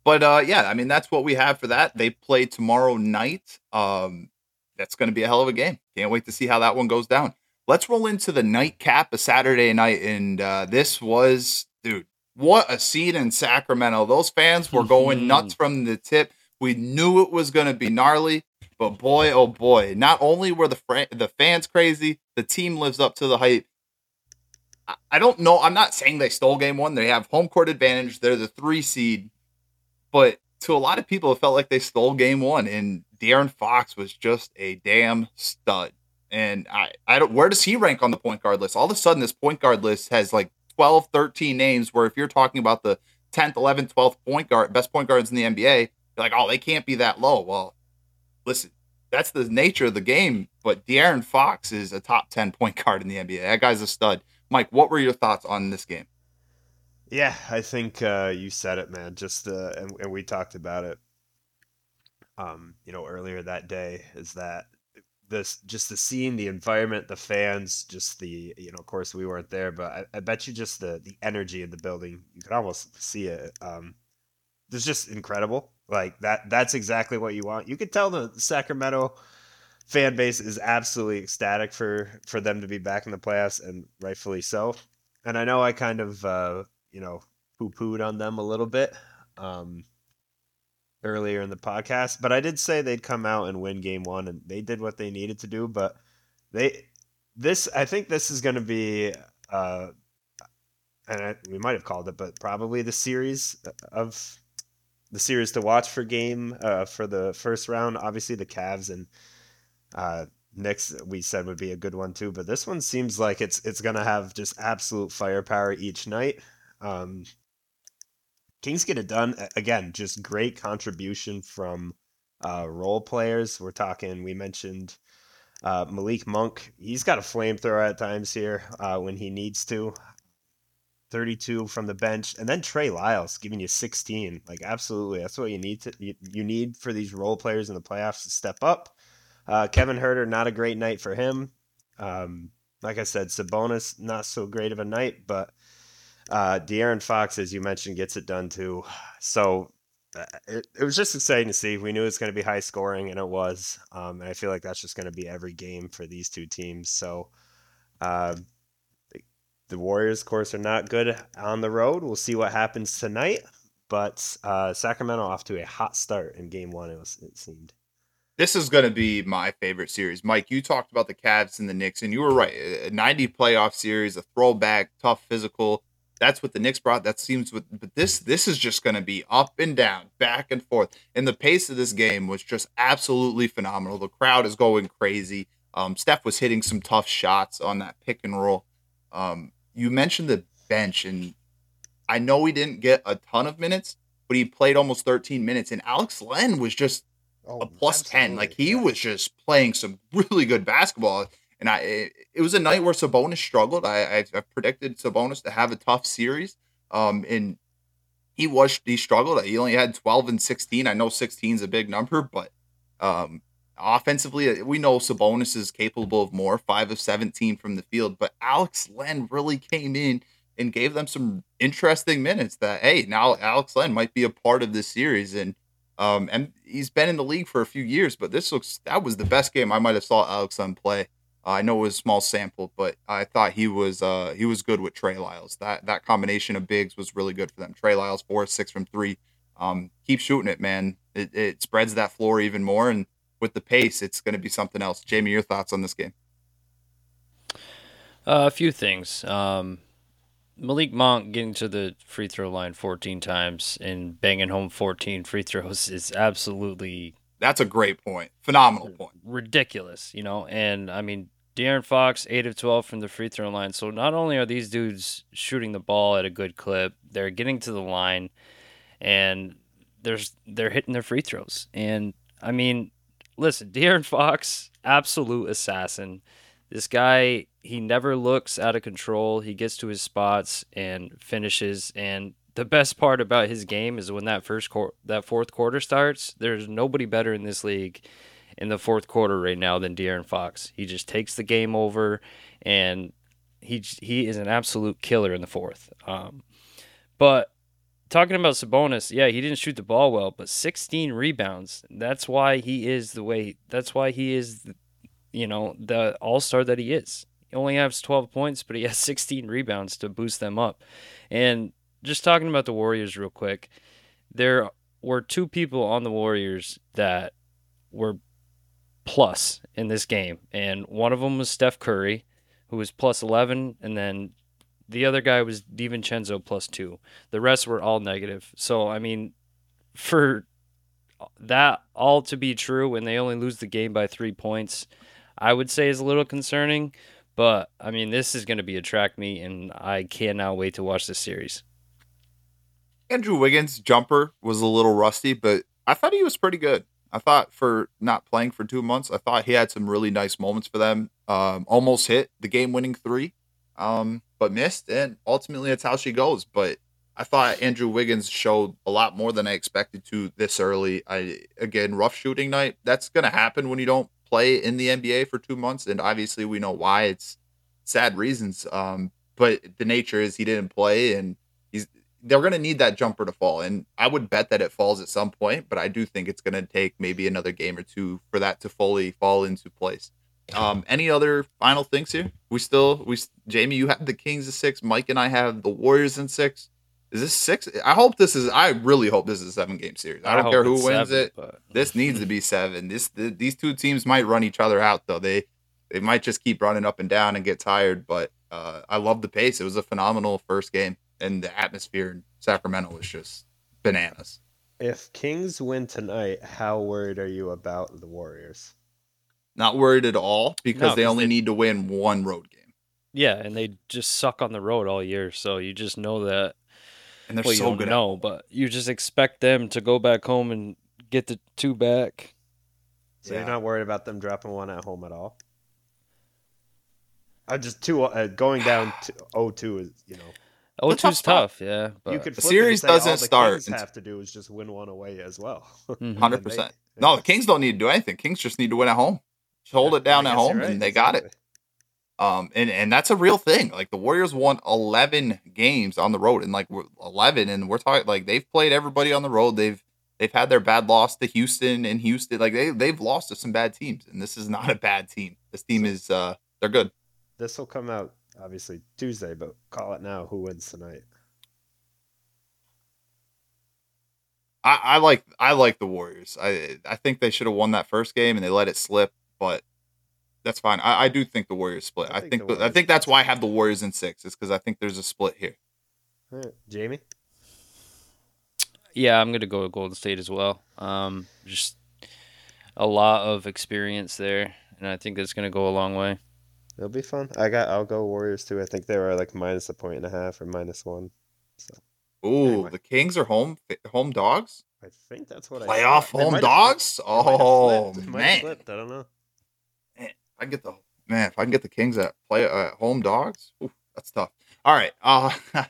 But uh, yeah, I mean that's what we have for that. They play tomorrow night. Um, that's going to be a hell of a game. Can't wait to see how that one goes down. Let's roll into the nightcap of Saturday night, and uh, this was, dude, what a scene in Sacramento. Those fans were going mm-hmm. nuts from the tip. We knew it was going to be gnarly, but boy, oh boy! Not only were the fran- the fans crazy, the team lives up to the hype. I- I don't know. I'm not saying they stole game one. They have home court advantage. They're the three seed but to a lot of people, it felt like they stole game one. And De'Aaron Fox was just a damn stud. And I, I don't, where does he rank on the point guard list? All of a sudden, this point guard list has like 12, 13 names. Where if you're talking about the 10th, 11th, 12th point guard, best point guards in the NBA, you're like, oh, they can't be that low. Well, listen, that's the nature of the game. but De'Aaron Fox is a top 10 point guard in the NBA. That guy's a stud. Mike, what were your thoughts on this game? Yeah, I think uh, you said it, man. Just uh, and, and we talked about it, um, you know, earlier that day. Is that this just the scene, the environment, the fans, just the you know, of course we weren't there, but I, I bet you just the the energy in the building, you could almost see it. Um, it's just incredible. Like that. That's exactly what you want. You could tell the Sacramento fan base is absolutely ecstatic for for them to be back in the playoffs, and rightfully so. And I know I kind of uh, you know poo pooed on them a little bit um, earlier in the podcast, but I did say they'd come out and win Game One, and they did what they needed to do. But they this I think this is going to be. Uh, and I, we might have called it, but probably the series of the series to watch for game uh, for the first round. Obviously, the Cavs and uh, Knicks we said would be a good one too, but this one seems like it's it's gonna have just absolute firepower each night. Um, Kings get it done again. Just great contribution from uh, role players. We're talking. We mentioned uh, Malik Monk. He's got a flamethrower at times here uh, when he needs to. 32 from the bench, and then Trey Lyles giving you 16. Like absolutely, that's what you need to you, you need for these role players in the playoffs to step up. Uh, Kevin Huerter, not a great night for him. Um, like I said, Sabonis, not so great of a night, but uh, De'Aaron Fox, as you mentioned, gets it done too. So uh, it, it was just exciting to see. We knew it was going to be high scoring, and it was. Um, and I feel like that's just going to be every game for these two teams. So uh, the Warriors, of course, are not good on the road. We'll see what happens tonight. But uh, Sacramento off to a hot start in game one, it, was, it seemed this is going to be my favorite series. Mike, you talked about the Cavs and the Knicks, and you were right. A 90 playoff series, a throwback, tough physical. That's what the Knicks brought. That seems what, but this this is just going to be up and down, back and forth. And the pace of this game was just absolutely phenomenal. The crowd is going crazy. Um, Steph was hitting some tough shots on that pick and roll. Um, you mentioned the bench, and I know he didn't get a ton of minutes, but he played almost 13 minutes. And Alex Len was just oh, a plus 10. Like he yeah. was just playing some really good basketball. And I, it, it was a night where Sabonis struggled. I, I, I, predicted Sabonis to have a tough series. Um, and he was, he struggled. He only had 12 and 16. I know 16 is a big number, but, um, offensively, we know Sabonis is capable of more, five of 17 from the field, but Alex Len really came in and gave them some interesting minutes that, hey, now Alex Len might be a part of this series. And um, and he's been in the league for a few years, but this looks that was the best game I might have saw Alex Len play. Uh, I know it was a small sample, but I thought he was uh, he was good with Trey Lyles. That that combination of bigs was really good for them. Trey Lyles four six from three. Um, keep shooting it, man. It, it spreads that floor even more, and with the pace, it's going to be something else. Jamie, your thoughts on this game? Uh, a few things. Um, Malik Monk getting to the free throw line 14 times and banging home 14 free throws is absolutely. That's a great point. Phenomenal point. Ridiculous, you know. And I mean, De'Aaron Fox, 8 of 12 from the free throw line. So not only are these dudes shooting the ball at a good clip, they're getting to the line and there's they're hitting their free throws. And I mean, listen, De'Aaron Fox, absolute assassin. This guy, he never looks out of control. He gets to his spots and finishes. And the best part about his game is when that first quarter, that fourth quarter starts. There's nobody better in this league in the fourth quarter right now than De'Aaron Fox. He just takes the game over, and he he is an absolute killer in the fourth. Um, but talking about Sabonis, yeah, he didn't shoot the ball well, but 16 rebounds. That's why he is the way. That's why he is you know, the all star that he is. He only has 12 points, but he has 16 rebounds to boost them up. And just talking about the Warriors real quick, there were two people on the Warriors that were plus in this game. And one of them was Steph Curry, who was plus 11, and then the other guy was DiVincenzo plus two. The rest were all negative. So, I mean, for that all to be true when they only lose the game by three points, I would say is a little concerning. But I mean, this is going to be a track meet, and I cannot wait to watch this series. Andrew Wiggins' jumper was a little rusty, but I thought he was pretty good. I thought for not playing for two months, I thought he had some really nice moments for them. Um, almost hit the game winning three, um, but missed, and ultimately that's how she goes. But I thought Andrew Wiggins showed a lot more than I expected to this early. I again rough shooting night. That's gonna happen when you don't play in the NBA for two months, and obviously we know why. It's sad reasons. Um, but the nature is he didn't play, and they're gonna need that jumper to fall, and I would bet that it falls at some point. But I do think it's gonna take maybe another game or two for that to fully fall into place. Um, any other final things here? We still we Jamie, you have the Kings of six. Mike and I have the Warriors in six. Is this six? I hope this is. I really hope this is a seven game series. I don't hope care who wins seven, it. but- This needs to be seven. This th these two teams might run each other out though. They they might just keep running up and down and get tired. But uh, I love the pace. It was a phenomenal first game, and the atmosphere in Sacramento was just bananas. If Kings win tonight, how worried are you about the Warriors? Not worried at all because No, they 'cause only they- need to win one road game, Yeah, and they just suck on the road all year, so you just know that. and they're well, you so don't good. at know, but you just expect them to go back home and get the two back. So Yeah. you're not worried about them dropping one at home at all? I just two uh, going down to 0-2 is you know Oh, It's a tough two's tough, yeah. But you could the flip it and series doesn't the start Kings have to do is just win one away as well. Mhm. Hundred And they- percent. No, the Kings don't need to do anything. Kings just need to win at home. Just hold it down at home, right, and they got it. Um, and and that's a real thing. Like the Warriors won eleven games on the road, and like eleven, and we're talking like they've played everybody on the road. They've they've had their bad loss to Houston and Houston. Like they they've lost to some bad teams, and this is not a bad team. This team is uh they're good. This will come out obviously Tuesday, but call it now. Who wins tonight? I, I like I like the Warriors. I I think they should have won that first game and they let it slip, but that's fine. I, I do think the Warriors split. I I think think the the- I think that's why I have the Warriors in six. Is because I think there's a split here. All right, Jamie. yeah, I'm gonna go with Golden State as well. Um, just a lot of experience there, and I think that's gonna go a long way. It'll be fun. I got. I'll go Warriors too. I think they were like minus a point and a half or minus one. So Ooh, Anyway. the Kings are home home dogs. I think that's what I Playoff saw. Home dogs. flipped. They might have Oh flipped. It might have man. I don't know. I get the man. If I can get the Kings at play at home dogs, ooh, that's tough. All right, uh,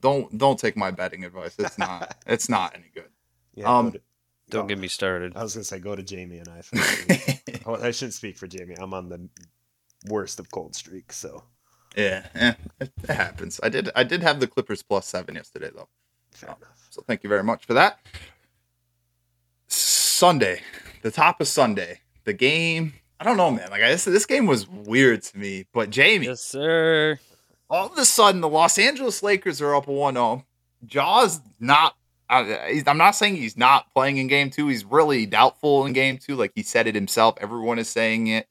don't don't take my betting advice. It's not it's not any good. Yeah, Um, go to- Don't go- get me started. I was gonna say go to Jamie and I. Oh, I shouldn't speak for Jamie. I'm on the worst of cold streaks. So Yeah, eh, it, it happens. I did I did have the Clippers plus seven yesterday though. fair Oh. enough. So thank you very much for that. Sunday, the top of Sunday, the game. I don't know, man. Like I, this, this game was weird to me. But Jamie, Yes, sir. all of a sudden, the Los Angeles Lakers are up 1-0. Ja's not. Uh, he's- I'm not saying he's not playing in game two. He's really doubtful in game two. Like he said it himself. Everyone is saying it.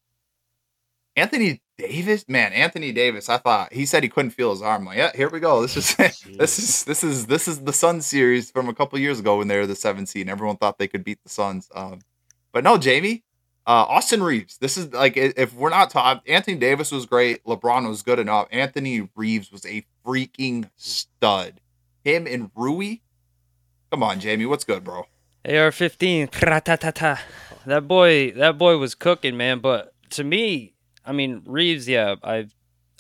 Anthony Davis, man, Anthony Davis. I thought he said he couldn't feel his arm. Like, yeah, here we go. This is this is this is this is the Sun series from a couple years ago when they were the 17. Everyone thought they could beat the Suns. Um, but no, Jamie, uh, Austin Reaves. This is like if we're not talking, Anthony Davis was great. LeBron was good enough. Anthony Reaves was a freaking stud. Him and Rui. Come on, Jamie, what's good, bro? AR-15. That boy, that boy was cooking, man. But to me, I mean, Reaves, yeah, I've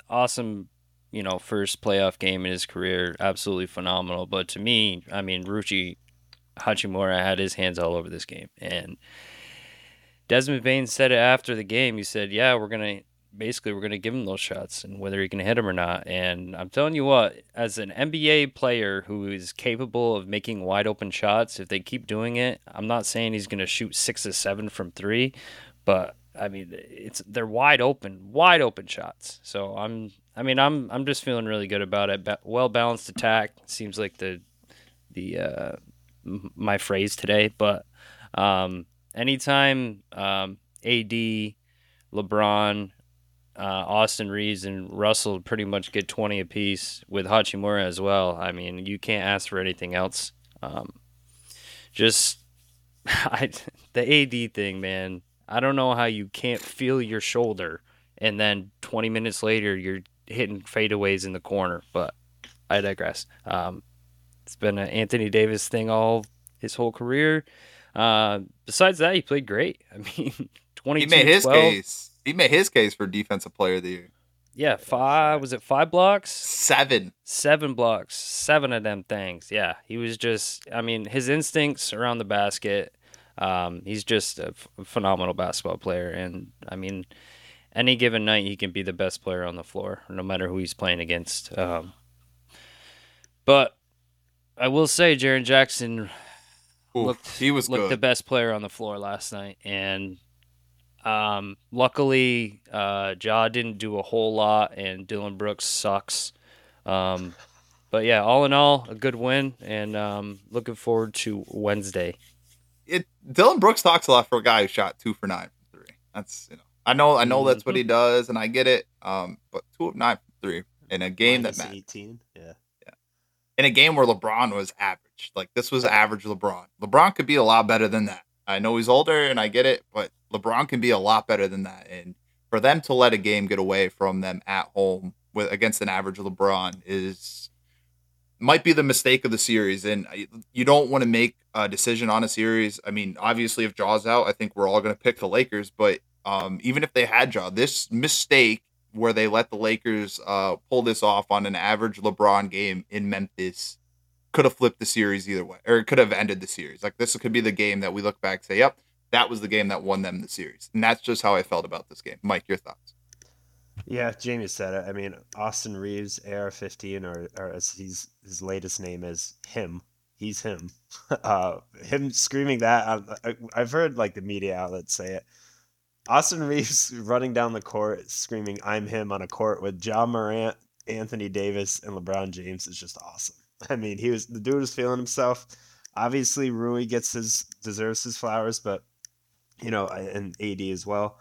awesome, you know, first playoff game in his career, absolutely phenomenal. But to me, I mean, Rui Hachimura had his hands all over this game, and Desmond Bane said it after the game. He said, "Yeah, we're gonna." Basically, we're going to give him those shots and whether he can hit them or not. And I'm telling you what, as an NBA player who is capable of making wide open shots, if they keep doing it, I'm not saying he's going to shoot six or seven from three, but I mean, it's they're wide open, wide open shots. So I'm, I mean, I'm, I'm just feeling really good about it. Well balanced attack seems like the, the, uh, my phrase today. But um, anytime um, AD, LeBron, uh, Austin Reaves and Russell pretty much get 20 apiece with Hachimura as well. I mean, you can't ask for anything else. Um, just I, the AD thing, man. I don't know how you can't feel your shoulder and then 20 minutes later you're hitting fadeaways in the corner, but I digress. Um, it's been an Anthony Davis thing all his whole career. Uh, besides that, he played great. I mean, twenty. He made his case. He made his case for defensive player of the year. Yeah, five. Was it five blocks? Seven. Seven blocks. Seven of them things. Yeah, he was just. I mean, his instincts around the basket. Um, he's just a f- phenomenal basketball player, and I mean, any given night he can be the best player on the floor, no matter who he's playing against. Um, but I will say, Jaren Jackson looked he was looked good. the best player on the floor last night, and um, luckily, uh, Ja didn't do a whole lot, and Dillon Brooks sucks. Um, but yeah, all in all, a good win, and um, looking forward to Wednesday. It Dillon Brooks talks a lot for a guy who shot two for nine from three. That's you know I know I know that's what he does and I get it. Um, but two of nine from three in a game Minus that mattered. 18. yeah, Yeah. In a game where LeBron was average, like this was average LeBron. LeBron could be a lot better than that. I know he's older and I get it, but LeBron can be a lot better than that. And for them to let a game get away from them at home with against an average LeBron is might be the mistake of the series. And you don't want to make a decision on a series. I mean, obviously, if Ja's out, I think we're all going to pick the Lakers. But um, even if they had Ja, this mistake where they let the Lakers uh, pull this off on an average LeBron game in Memphis could have flipped the series either way, or it could have ended the series. Like this could be the game that we look back and say, "Yep, that was the game that won them the series." And that's just how I felt about this game. Mike, your thoughts? Yeah, Jamie said it. I mean, Austin Reaves, AR-15, or, or as he's, his latest name is him. He's him. Uh, him screaming that. um, I, I've heard like the media outlets say it. Austin Reaves running down the court screaming "I'm him" on a court with Ja Morant, Anthony Davis, and LeBron James is just awesome. I mean, he was the dude was feeling himself. Obviously, Rui gets his deserves his flowers, but you know, and AD as well.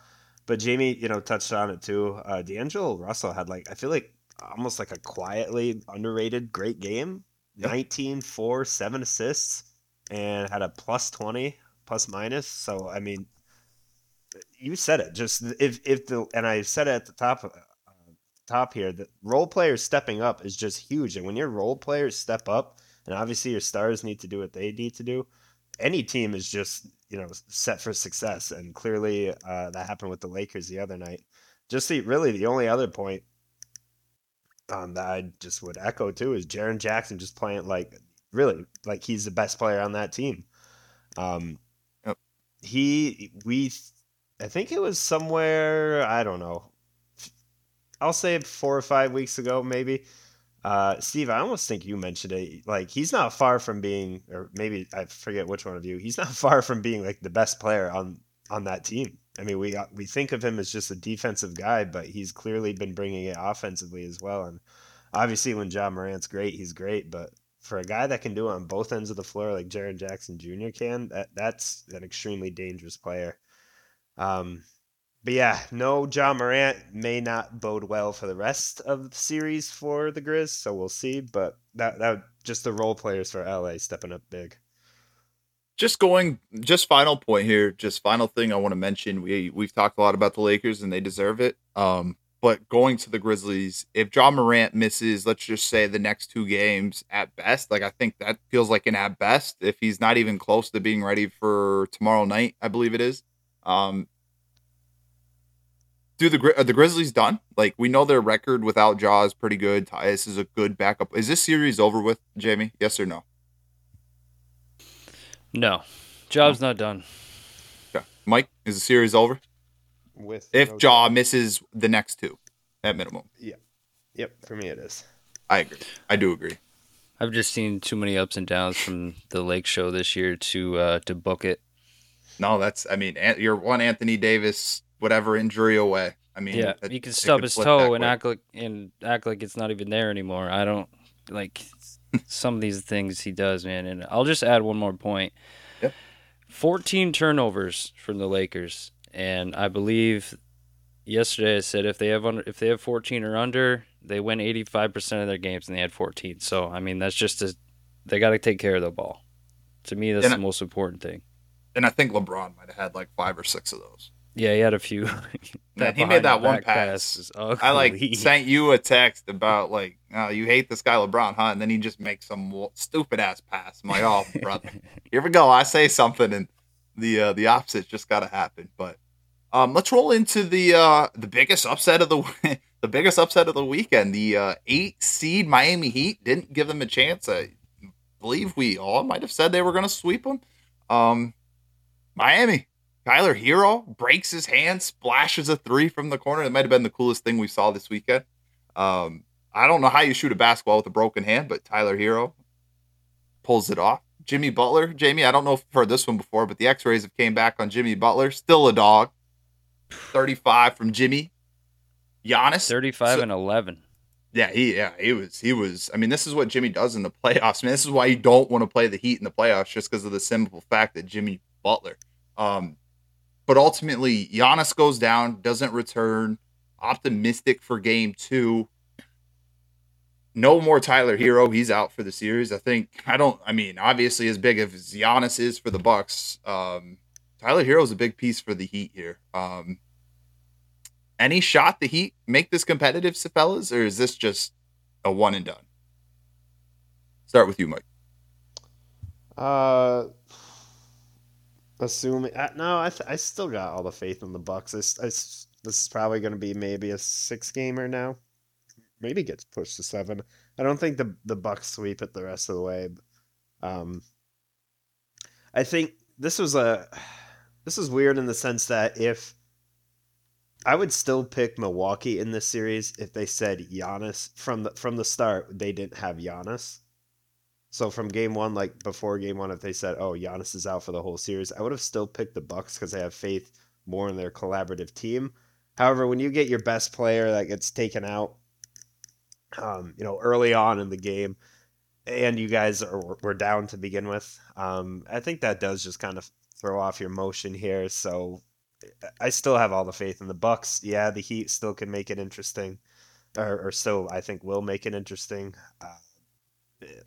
But Jamie, you know, touched on it too. Uh, D'Angelo Russell had like I feel like almost like a quietly underrated great game. Yep. 19, 4, 7 assists, and had a plus 20, plus minus. So I mean, you said it. Just if if the and I said it at the top uh, top here, the role players stepping up is just huge. And when your role players step up, and obviously your stars need to do what they need to do, any team is just you know set for success. And clearly uh, that happened with the Lakers the other night. Just the really the only other point um, that I just would echo too is Jaren Jackson just playing like really like he's the best player on that team. Um, he we I think it was somewhere I don't know. I'll say four or five weeks ago maybe. Uh, Steve, I almost think you mentioned it. Like he's not far from being, or maybe I forget which one of you. He's not far from being like the best player on on that team. I mean, we we think of him as just a defensive guy, but he's clearly been bringing it offensively as well. And obviously, when Ja Morant's great, he's great. But for a guy that can do it on both ends of the floor, like Jaren Jackson Jr. can, that that's an extremely dangerous player. Um, but yeah, no Ja Morant may not bode well for the rest of the series for the Grizz, so we'll see. But that that just the role players for LA stepping up big. just going just final point here just final thing i want to mention we we've talked a lot about the lakers and they deserve it um but going to the grizzlies if ja morant misses let's just say the next two games at best like i think that feels like an at best if he's not even close to being ready for tomorrow night i believe it is um do the Gri- are the grizzlies done like we know their record without ja is pretty good tyus is a good backup is this series over with jamie yes or no No, job's not done. okay. mike is the series over With if no Ja misses the next two at minimum. Yeah. Yep, for me it is. I agree. I do agree. I've just seen too many ups and downs from the Lake Show this year to uh, to book it. No, that's. I mean, An- you're one Anthony Davis, whatever injury away. I mean, yeah, he can stub his toe and act like and act like it's not even there anymore. I don't like some of these things he does, man. And I'll just add one more point. Yep. 14 turnovers from the Lakers, and I believe yesterday I said if they have under, if they have 14 or under, they win 85% of their games, and they had 14. So I mean, that's just a, they got to take care of the ball. To me, that's And the I- most important thing. And I think LeBron might have had like five or six of those. Yeah, he had a few. Man, he made that one back pass. I like sent you a text about like, oh, you hate this guy LeBron, huh? And then he just makes some stupid ass pass. I'm like, oh, brother, here we go. I say something, and the uh, the opposite just got to happen. But um, let's roll into the uh, the biggest upset of the the biggest upset of the weekend. The uh, eight seed Miami Heat didn't give them a chance. I believe we all might have said they were going to sweep them. Um, Miami, Tyler Herro breaks his hand, splashes a three from the corner. It might have been the coolest thing we saw this weekend. Um, I don't know how you shoot a basketball with a broken hand, but Tyler Herro pulls it off. Jimmy Butler, Jamie, I don't know if you've heard this one before, but the X-rays have came back on Jimmy Butler. Still a dog. 35 from Jimmy. Giannis. 35 so, and 11. Yeah, he yeah, he was he was I mean, this is what Jimmy does in the playoffs. I mean, this is why you don't want to play the Heat in the playoffs just because of the simple fact that Jimmy Butler. Um but ultimately Giannis goes down, doesn't return, optimistic for game 2 no more Tyler Herro. He's out for the series. I think I don't. I mean, obviously, as big as Giannis is for the Bucks, um, Tyler Herro is a big piece for the Heat here. Um, any shot the Heat make this competitive, fellas, or is this just a one and done? Start with you, Mike. Uh, assuming uh, no, I th- I still got all the faith in the Bucks. I, I, this is probably going to be maybe a six gamer now maybe gets pushed to seven. I don't think the the Bucks sweep it the rest of the way. Um, I think this was a this is weird in the sense that if I would still pick Milwaukee in this series if they said Giannis from the from the start they didn't have Giannis. So from game one, like before game one, if they said, "Oh, Giannis is out for the whole series," I would have still picked the Bucks because I have faith more in their collaborative team. However, when you get your best player that gets taken out um, you know, early on in the game, and you guys are, were down to begin with. Um, I think that does just kind of throw off your motion here. So I still have all the faith in the Bucks. Yeah, the Heat still can make it interesting, or, or still I think will make it interesting. Uh,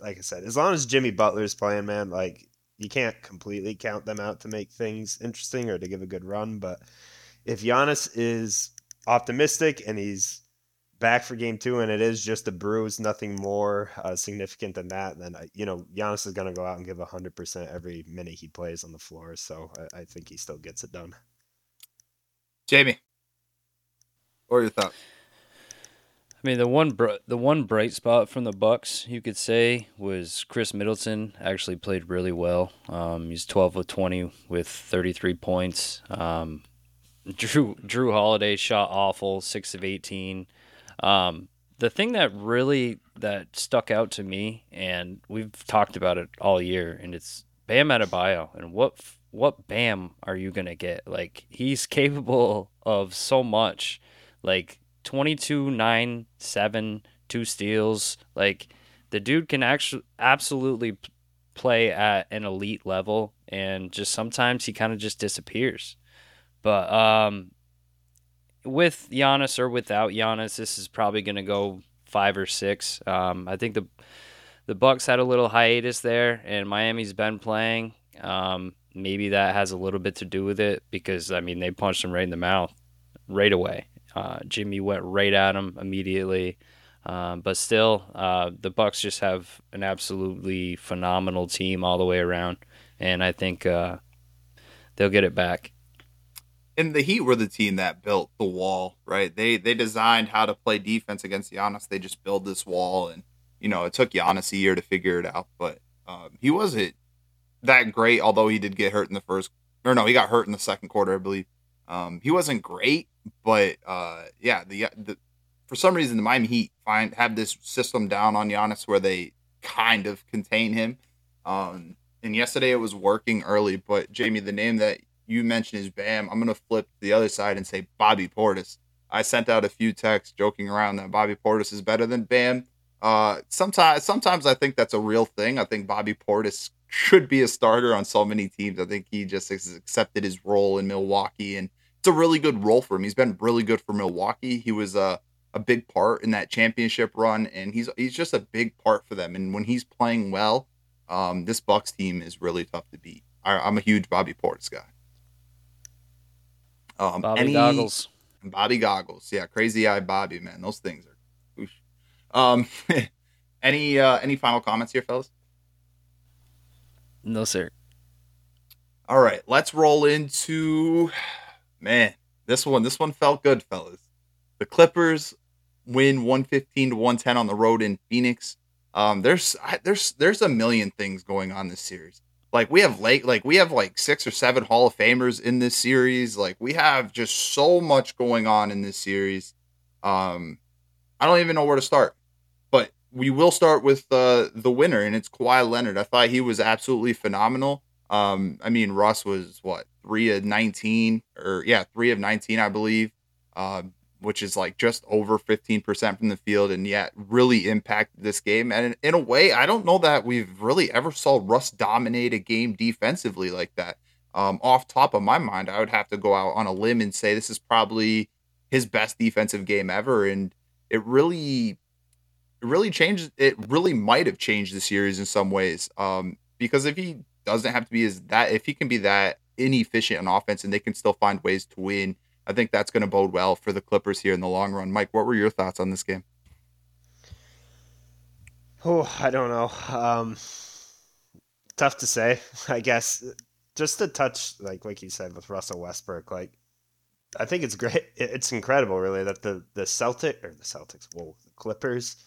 like I said, as long as Jimmy Butler's playing, man, like you can't completely count them out to make things interesting or to give a good run. But if Giannis is optimistic and he's back for game two and it is just a bruise, nothing more uh, significant than that, then, you know, Giannis is going to go out and give 100% every minute he plays on the floor. So I, I think he still gets it done. Jamie, what are your thoughts? I mean, the one br- the one bright spot from the Bucks, you could say, was Khris Middleton. Actually, played really well. Um, he's twelve of twenty with thirty three points. Um, Jrue Jrue Holiday shot awful, six of eighteen. Um, the thing that really that stuck out to me, and we've talked about it all year, and it's Bam Adebayo, and what what Bam are you gonna get? Like he's capable of so much, like 22, 9, 7, two steals. Like the dude can actually absolutely play at an elite level, and just sometimes he kind of just disappears. But um, with Giannis or without Giannis, this is probably going to go five or six. Um, I think the the Bucks had a little hiatus there, and Miami's been playing. Um, maybe that has a little bit to do with it because I mean they punched him right in the mouth right away. Uh, Jimmy went right at him immediately. Um, but still, uh, the Bucks just have an absolutely phenomenal team all the way around, and I think uh, they'll get it back and the Heat were the team that built the wall, right? They they designed how to play defense against Giannis. They just build this wall, and you know it took Giannis a year to figure it out, but um, he wasn't that great. Although he did get hurt in the first, or no, he got hurt in the second quarter, I believe. Um, he wasn't great, but uh, yeah, the, the for some reason the Miami Heat find have this system down on Giannis where they kind of contain him. Um, and yesterday it was working early, but Jamie, the name that you mentioned is Bam. I'm gonna flip the other side and say Bobby Portis. I sent out a few texts joking around that Bobby Portis is better than Bam. Uh, sometimes, sometimes I think that's a real thing. I think Bobby Portis should be a starter on so many teams. I think he just has accepted his role in Milwaukee, and it's a really good role for him. He's been really good for Milwaukee. He was a a big part in that championship run, and he's he's just a big part for them. And when he's playing well, um, this Bucks team is really tough to beat. I, I'm a huge Bobby Portis guy. Um, Bobby any, goggles. Bobby goggles. Yeah, crazy eye Bobby, man. Those things are. Um, any uh, any final comments here, fellas? No, sir. All right, let's roll into man. This one, this one felt good, fellas. The Clippers win 115 to 110 on the road in Phoenix. Um, there's there's there's a million things going on this series. Like we have late, like we have like six or seven Hall of Famers in this series. Like we have just so much going on in this series. Um, I don't even know where to start, we will start with uh, the winner, and it's Kawhi Leonard. I thought he was absolutely phenomenal. Um, I mean, Russ was what three of nineteen, or yeah, three of nineteen, I believe. Um, which is like just over 15% from the field and yet really impacted this game. And in, a way, I don't know that we've really ever saw Russ dominate a game defensively like that. Um, off top of my mind, I would have to go out on a limb and say this is probably his best defensive game ever. And it really, really changed. It really might have changed the series in some ways. Um, because if he doesn't have to be as that, if he can be that inefficient on offense and they can still find ways to win, I think that's going to bode well for the Clippers here in the long run. Mike, what were your thoughts on this game? Oh, I don't know. Um, tough to say. I guess just to touch, like like you said with Russell Westbrook, like I think it's great. It's incredible, really, that the the Celtic or the Celtics, whoa, the Clippers,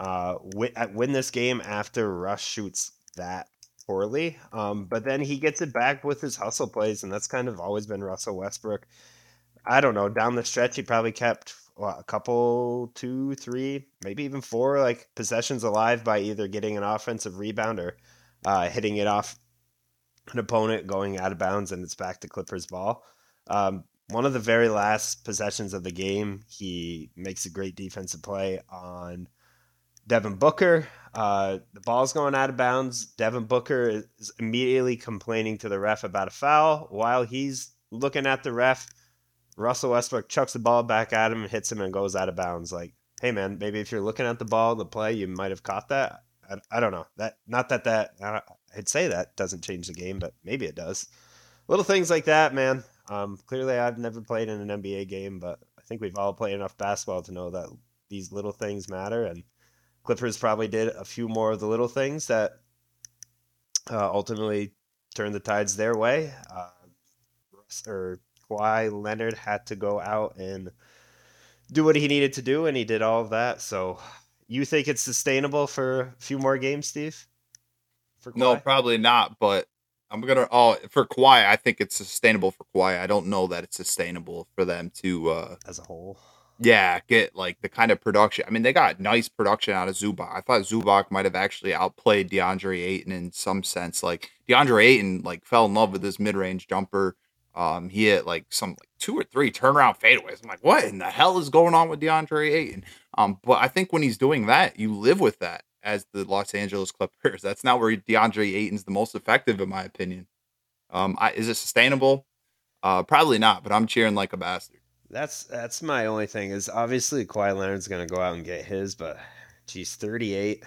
uh, win, win this game after Russ shoots that poorly. Um, but then he gets it back with his hustle plays, and that's kind of always been Russell Westbrook. I don't know. Down the stretch, he probably kept what, a couple, two, three, maybe even four like possessions alive by either getting an offensive rebound or uh, hitting it off an opponent going out of bounds and it's back to Clippers ball. Um, one of the very last possessions of the game, he makes a great defensive play on Devin Booker. Uh, the ball's going out of bounds. Devin Booker is immediately complaining to the ref about a foul while he's looking at the ref Russell Westbrook chucks the ball back at him, hits him, and goes out of bounds. Like, hey man, maybe if you're looking at the ball, the play, you might have caught that. I, I don't know that. Not that that I'd say that doesn't change the game, but maybe it does. Little things like that, man. Um, clearly, I've never played in an NBA game, but I think we've all played enough basketball to know that these little things matter. And Clippers probably did a few more of the little things that uh, ultimately turned the tides their way. Uh, or Kawhi Leonard had to go out and do what he needed to do, and he did all of that. So, you think it's sustainable for a few more games, Steve? no, probably not. But I'm gonna. Oh, for Kawhi, I think it's sustainable for Kawhi. I don't know that it's sustainable for them to uh as a whole. Yeah, get like the kind of production. I mean, they got nice production out of Zubac. I thought Zubac might have actually outplayed DeAndre Ayton in some sense. Like DeAndre Ayton, like fell in love with this mid-range jumper. Um, he hit like some like two or three turnaround fadeaways. I'm like, what in the hell is going on with DeAndre Ayton? Um, but I think when he's doing that, you live with that as the Los Angeles Clippers. That's not where DeAndre Ayton's the most effective, in my opinion. Um, I, is it sustainable? Uh, probably not. But I'm cheering like a bastard. That's that's my only thing. Is obviously Kawhi Leonard's going to go out and get his, but geez, 38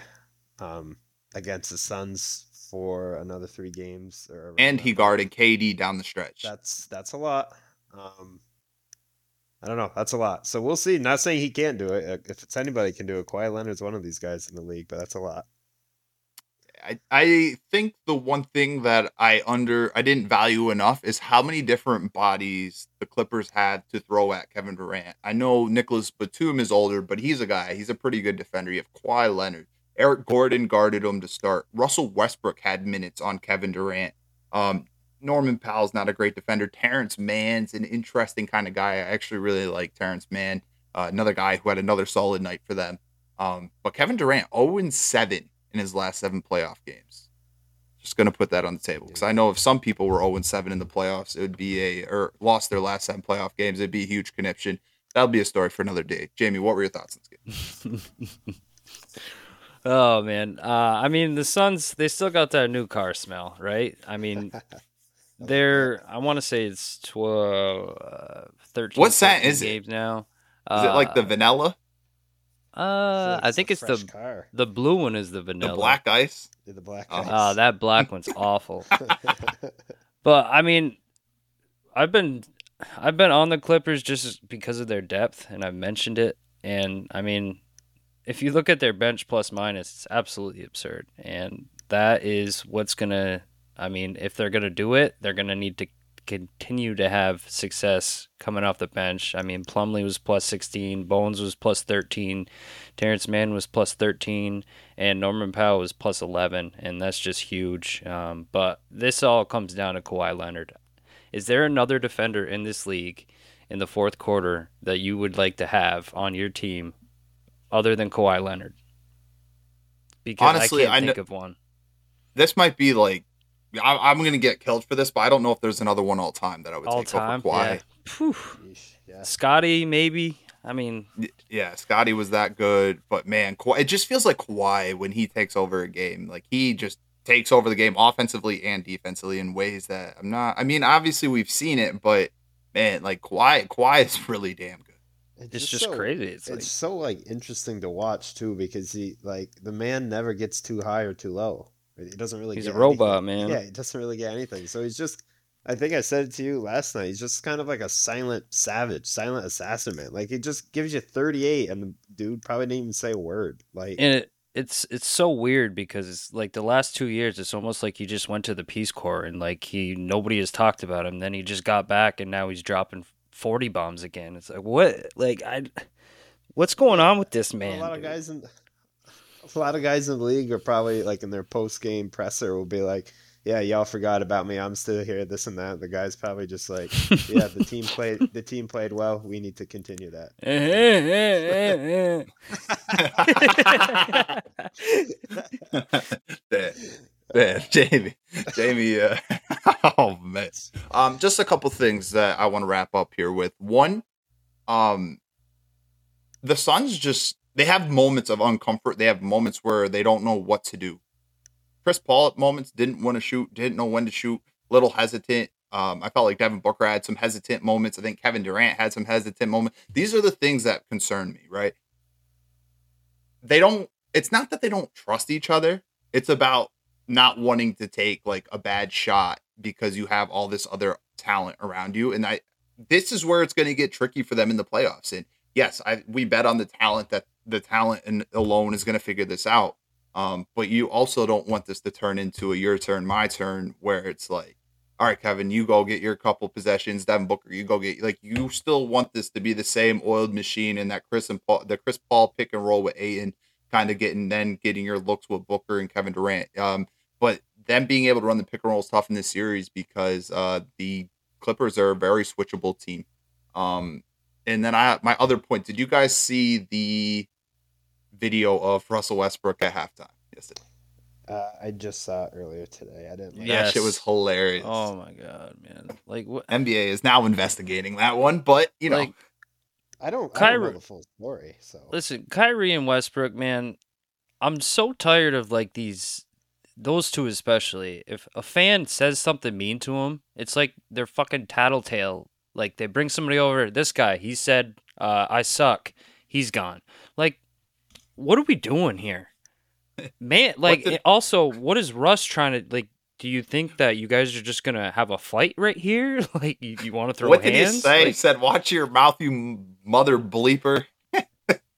um, against the Suns for another three games. and he guarded KD down the stretch. That's that's a lot. Um, I don't know. That's a lot. So we'll see. Not saying he can't do it. If it's anybody can do it, Kawhi Leonard's one of these guys in the league, but that's a lot. I, I think the one thing that I under I didn't value enough is how many different bodies the Clippers had to throw at Kevin Durant. I know Nicholas Batum is older, but he's a guy. He's a pretty good defender. You have Kawhi Leonard. Eric Gordon guarded him to start. Russell Westbrook had minutes on Kevin Durant. Um, Norman Powell's not a great defender. Terance Mann's an interesting kind of guy. I actually really like Terance Mann, uh, another guy who had another solid night for them. Um, but Kevin Durant, 0 7 in his last seven playoff games. Just going to put that on the table because I know if some people were 0 7 in the playoffs, it would be a, or lost their last seven playoff games, it'd be a huge conniption. That'll be a story for another day. Jamie, what were your thoughts on this game? Oh man, uh, I mean the Suns they still got that new car smell, right? I mean, they're I want to say it's 12, uh, 13. What scent is it? Now is uh, it like the uh, vanilla? Uh, I think it's the car. the blue one is the vanilla. The black ice. Yeah, the black oh. ice. Oh, that black one's awful. but I mean, I've been I've been on the Clippers just because of their depth, and I've mentioned it. And I mean, if you look at their bench plus minus, it's absolutely absurd, and that is what's gonna I mean, if they're going to do it, they're going to need to continue to have success coming off the bench. I mean, Plumlee was plus 16, Bones was plus 13, Terance Mann was plus 13, and Norman Powell was plus 11, and that's just huge. Um, but this all comes down to Kawhi Leonard. Is there another defender in this league in the fourth quarter that you would like to have on your team other than Kawhi Leonard? Because Honestly, I I can't think kn- of one. This might be like I, I'm going to get killed for this, but I don't know if there's another one all time that I would All take time, over Kawhi. yeah. Yeah. Scotty, maybe. I mean, Yeah, Scotty was that good, but man, Kawhi, it just feels like Kawhi when he takes over a game. Like he just takes over the game offensively and defensively in ways that I'm not. I mean, obviously we've seen it, but man, like Kawhi, Kawhi is really damn good. it's just so- crazy. It's, It's like so like interesting to watch too because he like the man never gets too high or too low. He doesn't really. he's get a robot, anything. man. Yeah, he doesn't really get anything. So he's just. I think I said it to you last night. He's just kind of like a silent savage, silent assassin, man. Like he just gives you 38, and the dude probably didn't even say a word. Like and it, it's it's so weird because it's like the last two years, it's almost like he just went to the Peace Corps and like he nobody has talked about him. Then he just got back and now he's dropping forty bombs again. It's like what? Like I, what's going on with this man? a lot of dude? guys in a lot of guys in the league are probably like in their post game presser will be like, "Yeah, y'all forgot about me. I'm still here. This and that." The guy's probably just like, "Yeah, the team played. The team played well. We need to continue that." man, man, Jamie, Jamie. Uh, oh man. Um, just a couple things that I want to wrap up here with. One, um, the Suns just they have moments of uncomfort. They have moments where they don't know what to do. Chris Paul at moments didn't want to shoot, didn't know when to shoot, little hesitant. Um, I felt like Devin Booker had some hesitant moments. I think Kevin Durant had some hesitant moments. These are the things that concern me, right? They don't, it's not that they don't trust each other. It's about not wanting to take like a bad shot because you have all this other talent around you. And I, this is where it's going to get tricky for them in the playoffs. And yes, I, we bet on the talent that the talent and alone is going to figure this out. Um, but you also don't want this to turn into a your turn, my turn, where it's like, all right, Kevin, you go get your couple possessions. Devin Booker, you go get like you still want this to be the same oiled machine and that Chris and Paul, the Chris Paul pick and roll with Ayton, kind of getting then getting your looks with Booker and Kevin Durant. Um, but them being able to run the pick and roll is tough in this series because uh, the Clippers are a very switchable team. Um, and then I my other point, did you guys see the video of Russell Westbrook at halftime yesterday? Uh, I just saw it earlier today. I didn't. Like Yeah. That shit was hilarious. Oh my god, man! Like what? NBA is now investigating that one, but you know, Like, I don't. I don't know Kyrie- the full story. So Listen, Kyrie and Westbrook, man, I'm so tired of like these, those two especially. If a fan says something mean to them, it's like they're fucking tattletale. Like they bring somebody over. This guy, he said, uh, "I suck." He's gone. Like, what are we doing here, man? Like, did- it- also, what is Russ trying to like? Do you think that you guys are just gonna have a fight right here? Like, you, you want to throw what did hands? he say? He said, "Watch your mouth, you mother bleeper."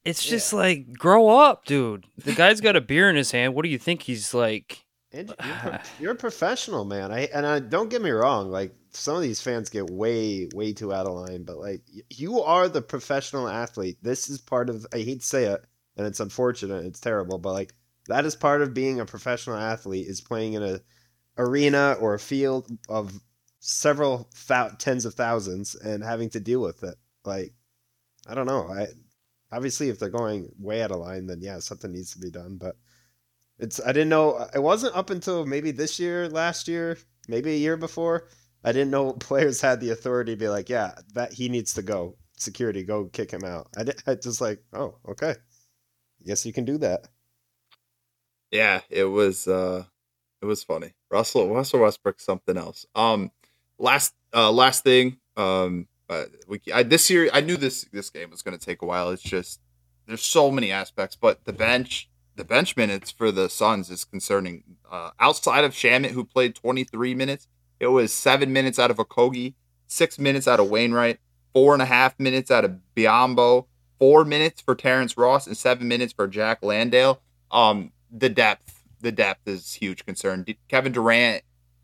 It's just like grow up, dude. The guy's got a beer in his hand. What do you think he's like? And you're, you're a professional, man. I and I don't get me wrong. Like some of these fans get way, way too out of line. But like you are the professional athlete. This is part of. I hate to say it, and it's unfortunate. It's terrible, but like that is part of being a professional athlete. Is playing in a arena or a field of several tens of thousands and having to deal with it. Like I don't know. I obviously if they're going way out of line, then yeah, something needs to be done. But it's I didn't know uh, it wasn't up until maybe this year, last year, maybe a year before. I didn't know players had the authority to be like, yeah, that he needs to go. Security, go kick him out. I, I just like, oh, okay. Guess you can do that. Yeah, it was uh it was funny. Russell Russell Westbrook something else. Um last uh last thing, um uh, we I this year I knew this this game was going to take a while. It's just there's so many aspects, but the bench the bench minutes for the Suns is concerning. Uh outside of Shamet who played 23 minutes, it was 7 minutes out of Okogie, 6 minutes out of Wainwright, four and a half minutes out of Biyombo, 4 minutes for Terrence Ross and 7 minutes for Jock Landale. Um the depth the depth is huge concern. Kevin Durant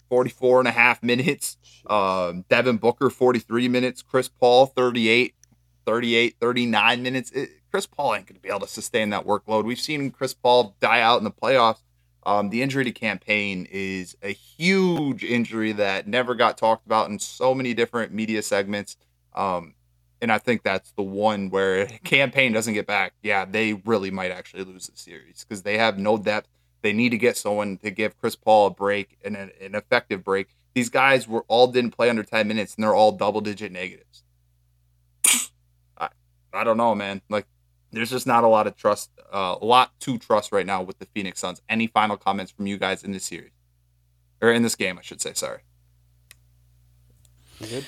44 and a half minutes. Um, Devin Booker, 43 minutes. Chris Paul, 38, 38, 39 minutes. It, Chris Paul ain't going to be able to sustain that workload. We've seen Chris Paul die out in the playoffs. Um, the injury to Cam Payne is a huge injury that never got talked about in so many different media segments. Um, and I think that's the one where Cam Payne doesn't get back. Yeah, they really might actually lose the series because they have no depth. They need to get someone to give Chris Paul a break and an, an effective break. These guys were all didn't play under 10 minutes and they're all double digit negatives. I, I don't know, man. Like, there's just not a lot of trust, uh, a lot to trust right now with the Phoenix Suns. Any final comments from you guys in this series? Or in this game, I should say. Sorry. You good?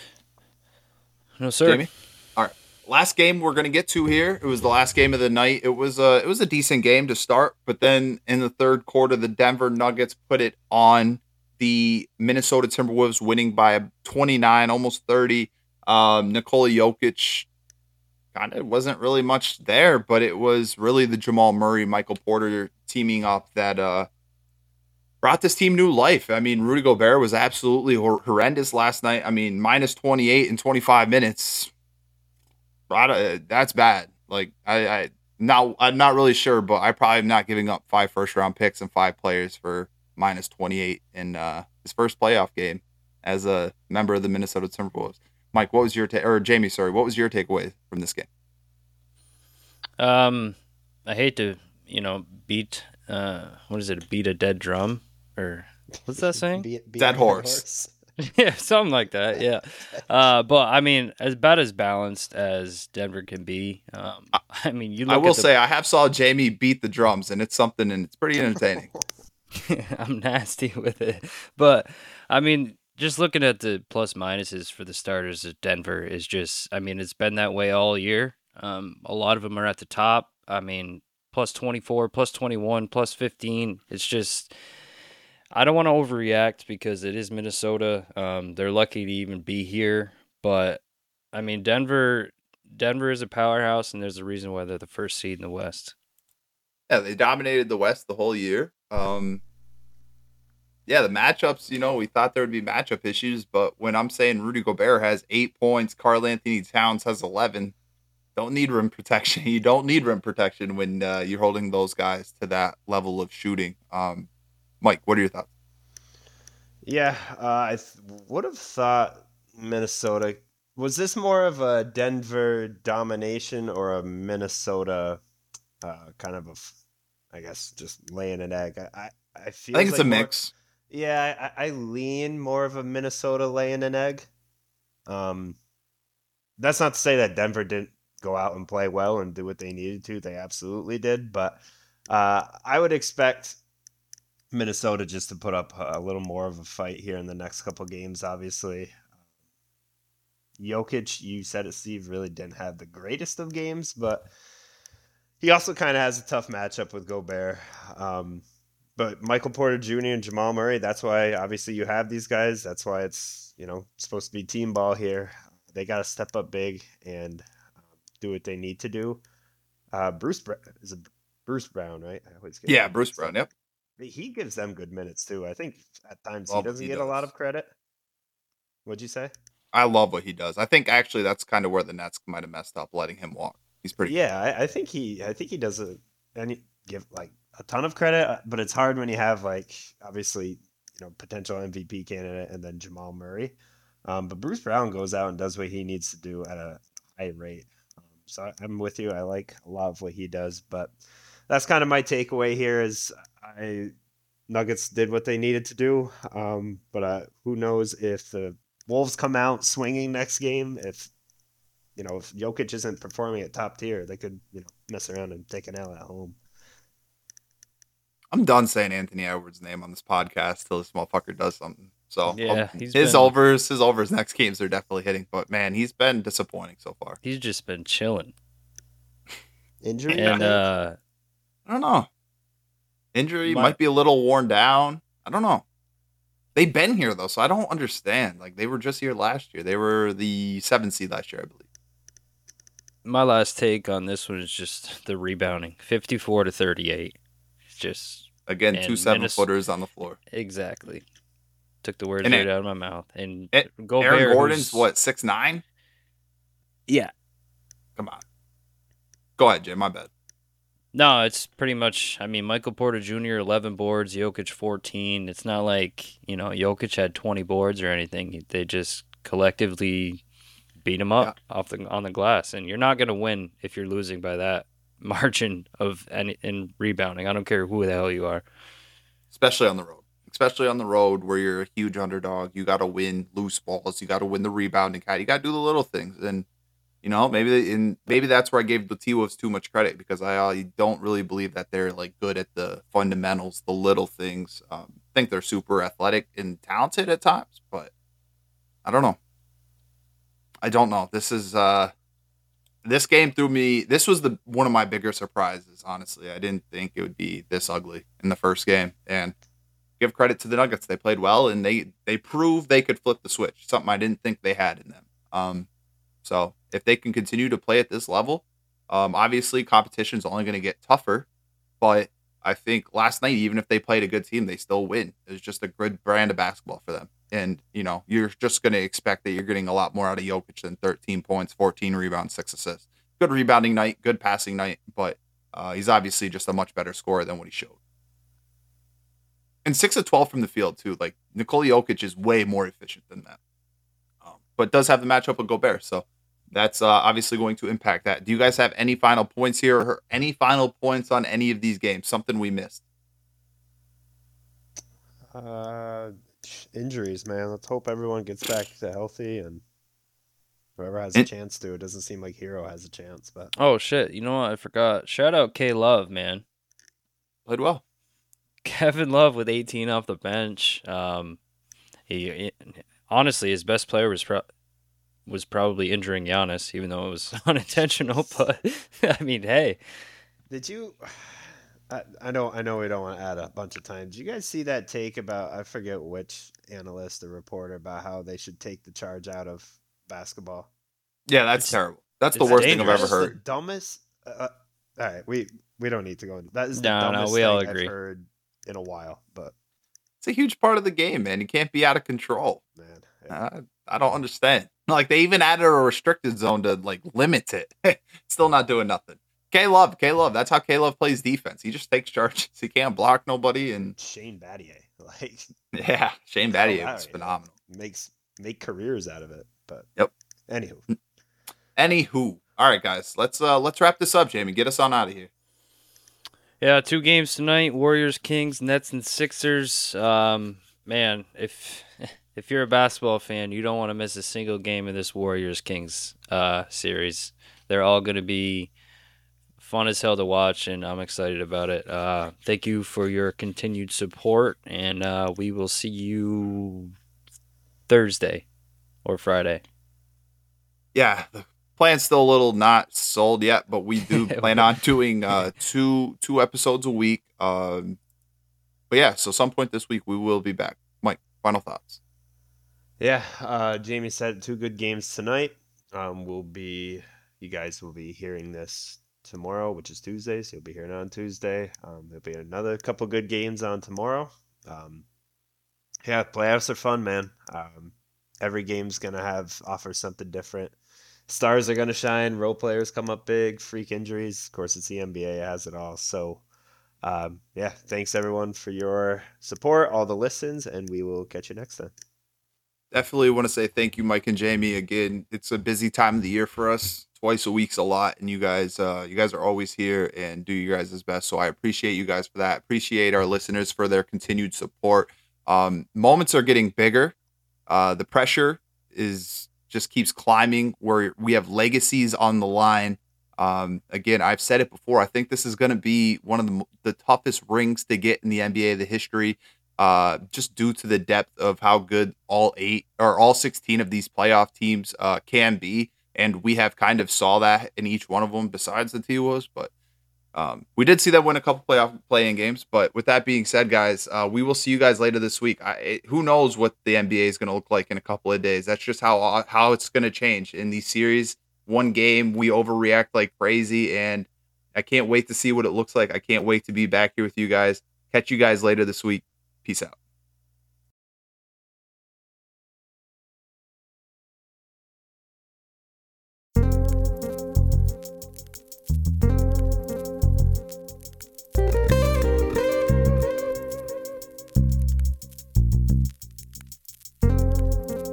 No, sir. Jamie? All right. Last game we're gonna get to here. It was the last game of the night. It was a it was a decent game to start, but then in the third quarter, the Denver Nuggets put it on the Minnesota Timberwolves, winning by 29, almost 30. Um, Nikola Jokic kind of wasn't really much there, but it was really the Jamal Murray, Michael Porter teaming up that uh brought this team new life. I mean, Rudy Gobert was absolutely hor- horrendous last night. I mean, minus 28 in 25 minutes. Don't- That's bad. Like I, I not I'm not really sure, but I probably am not giving up five first round picks and five players for minus 28 in uh, his first playoff game as a member of the Minnesota Timberwolves. Mike, what was your ta- or Jamie? Sorry, what was your takeaway from this game? Um, I hate to, you know, beat uh, what is it? Beat a dead drum or what's that saying? Be, be Dead a horse. yeah, something like that. Yeah. Uh, but I mean, as about as balanced as Denver can be. Um, I mean, you. Look I will at the, say I have saw Jamie beat the drums, and it's something, and it's pretty entertaining. I'm nasty with it, but I mean, just looking at the plus minuses for the starters of Denver is just. I mean, it's been that way all year. Um, a lot of them are at the top. I mean, plus 24, plus 21, plus 15. It's just. I don't want to overreact because it is Minnesota. Um, they're lucky to even be here, but I mean, Denver. Denver is a powerhouse, and there's a reason why they're the first seed in the West. Yeah, they dominated the West the whole year. Um, yeah, the matchups, you know, we thought there would be matchup issues, but when I'm saying Rudy Gobert has eight points, Karl-Anthony Towns has 11, don't need rim protection. You don't need rim protection when uh, you're holding those guys to that level of shooting. Um, Mike, what are your thoughts? Yeah, uh, I th- would have thought Minnesota. Was this more of a Denver domination or a Minnesota uh, kind of a, I guess, just laying an egg? I I, I feel I think it's a mix. Yeah, I, I lean more of a Minnesota laying an egg. Um, that's not to say that Denver didn't go out and play well and do what they needed to. They absolutely did, but uh, I would expect Minnesota just to put up a little more of a fight here in the next couple games. Obviously, Jokic, you said it, Steve, really didn't have the greatest of games, but he also kind of has a tough matchup with Gobert. Um, but Michael Porter Jr. and Jamal Murray, that's why obviously you have these guys. That's why it's you know supposed to be team ball here. They got to step up big and um, do what they need to do. Uh, Bruce Br- is Bruce Brown, right? I always get Yeah, Bruce Brown. Yep. He gives them good minutes too. I think at times he doesn't he get a lot of credit. What'd you say? I love what he does. I think actually that's kind of where the Nets might have messed up, letting him walk. He's pretty. Yeah, I, I think he, I think he does a, and give like a ton of credit, uh, but it's hard when you have like obviously you know potential MVP candidate and then Jamal Murray. Um, but Bruce Brown goes out and does what he needs to do at a high rate. Um, so I'm with you. I like a lot of what he does, but that's kind of my takeaway here. Is I Nuggets did what they needed to do, um, but uh, who knows if the Wolves come out swinging next game? If you know if Jokic isn't performing at top tier, they could you know mess around and take an L at home. I'm done saying Anthony Edwards' name on this podcast till this motherfucker does something. So Yeah, he's his been- overs, his overs next games are definitely hitting. But man, he's been disappointing so far. He's just been chilling, Injury? and uh, I don't know. Injury My- might be a little worn down. I don't know. They've been here though, so I don't understand. Like they were just here last year. They were the seventh seed last year, I believe. my last take on this one is just the rebounding, fifty-four to thirty-eight. It's just Again, two seven Minnes- footers on the floor. exactly. Took the words And right it- out of my mouth. And it- go Aaron Gordon's what six nine? Yeah. Come on. Go ahead, Jim. My bad. No, it's pretty much. I mean, Michael Porter Jr. eleven boards, Jokic fourteen. It's not like you know Jokic had twenty boards or anything. They just collectively beat him up off the on the glass, and you're not going to win if you're losing by that margin of any in rebounding. I don't care who the hell you are. especially on the road. Especially on the road where you're a huge underdog, you got to win loose balls. You got to win the rebounding cat. You got to do the little things, and you know maybe in maybe that's where I gave the T Wolves too much credit because I, I don't really believe that they're like good at the fundamentals, the little things. Um, I think they're super athletic and talented at times, but I don't know. I don't know. This is uh this game threw me. This was the one of my bigger surprises. Honestly, I didn't think it would be this ugly in the first game, and give credit to the Nuggets. They played well, and they they proved they could flip the switch. Something I didn't think they had in them. Um, so if they can continue to play at this level, um, obviously is only going to get tougher. But I think last night, even if they played a good team, they still win. It was just a good brand of basketball for them. And you know, you're just going to expect that you're getting a lot more out of Jokic than 13 points, 14 rebounds, six assists. Good rebounding night, good passing night, but uh, he's obviously just a much better scorer than what he showed. And six of 12 from the field too. Like Nikola Jokic is way more efficient than that, um, but does have the matchup with Gobert. So that's uh, obviously going to impact that. Do you guys have any final points here or any final points on any of these games? Something we missed? Uh, injuries, man. Let's hope everyone gets back to healthy and whoever has a chance to. It doesn't seem like Herro has a chance, but Oh shit! You know what? I forgot. Shout out K Love, man. Played well. Kevin Love with 18 off the bench. Um, he honestly his best player was pro- was probably injuring Giannis, even though it was unintentional. But I mean, hey, did you? I, I know, I know, we don't want to add a bunch of times. You guys see that take about? I forget which analyst or reporter about how they should take the charge out of basketball. Yeah, that's It's- terrible. That's the it's worst thing I've ever heard. The dumbest. Uh, uh, all right, we we don't need to go into that. Is the No, no, we all agree. I've heard in a while, but It's a huge part of the game, man. You can't be out of control. man, yeah. I, I don't understand. Like they even added a restricted zone to like limit it. Still not doing nothing. K Love, K Love. That's how K Love plays defense. He just takes charges. He can't block nobody, and Shane Battier, like yeah, Shane Battier I was don't know. phenomenal. makes make careers out of it. But Yep. Anywho, Anywho, all right, guys, let's uh let's wrap this up, Jamie. Get us on out of here. yeah, two games tonight: Warriors, Kings, Nets, and Sixers. Um, man, if if you're a basketball fan, you don't want to miss a single game of this Warriors Kings uh series. They're all going to be fun as hell to watch, and I'm excited about it. Uh, thank you for your continued support, and uh, we will see you Thursday or Friday. Yeah, the plan's still a little not sold yet, but we do plan on doing uh two two episodes a week. Um, but yeah, so some point this week we will be back. Mike, final thoughts. yeah, uh, Jamie said two good games tonight. Um, we'll be, you guys will be hearing this tomorrow, which is Tuesday. So you'll be hearing on Tuesday. Um, there'll be another couple good games on tomorrow. Um, yeah, playoffs are fun, man. Um, every game's gonna have offer something different. Stars are gonna shine. Role players come up big. Freak injuries. Of course, it's the NBA. It has it all. So, um, yeah, thanks everyone for your support, all the listens, and we will catch you next time. Definitely want to say thank you, Mike and Jamie. Again, it's a busy time of the year for us. Twice a week's a lot, and you guys, uh, you guys are always here and do you guys' best. So I appreciate you guys for that. Appreciate our listeners for their continued support. Um, moments are getting bigger. Uh, the pressure is just keeps climbing. Where we have legacies on the line. Um, again, I've said it before. I think this is going to be one of the, the toughest rings to get in the NBA, of the history uh, just due to the depth of how good all eight or all 16 of these playoff teams uh, can be. And we have kind of saw that in each one of them besides the T Wolves. But um, we did see them win a couple playoff playing games. But with that being said, guys, uh, we will see you guys later this week. I, it, who knows what the NBA is going to look like in a couple of days? That's just how how it's going to change in these series. One game, we overreact like crazy. And I can't wait to see what it looks like. I can't wait to be back here with you guys. Catch you guys later this week. Peace out.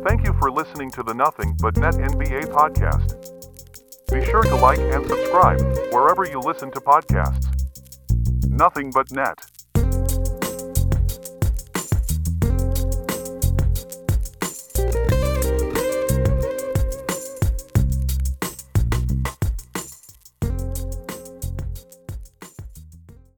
Thank you for listening to the Nothing But Net NBA podcast. Be sure to like and subscribe wherever you listen to podcasts. Nothing But Net.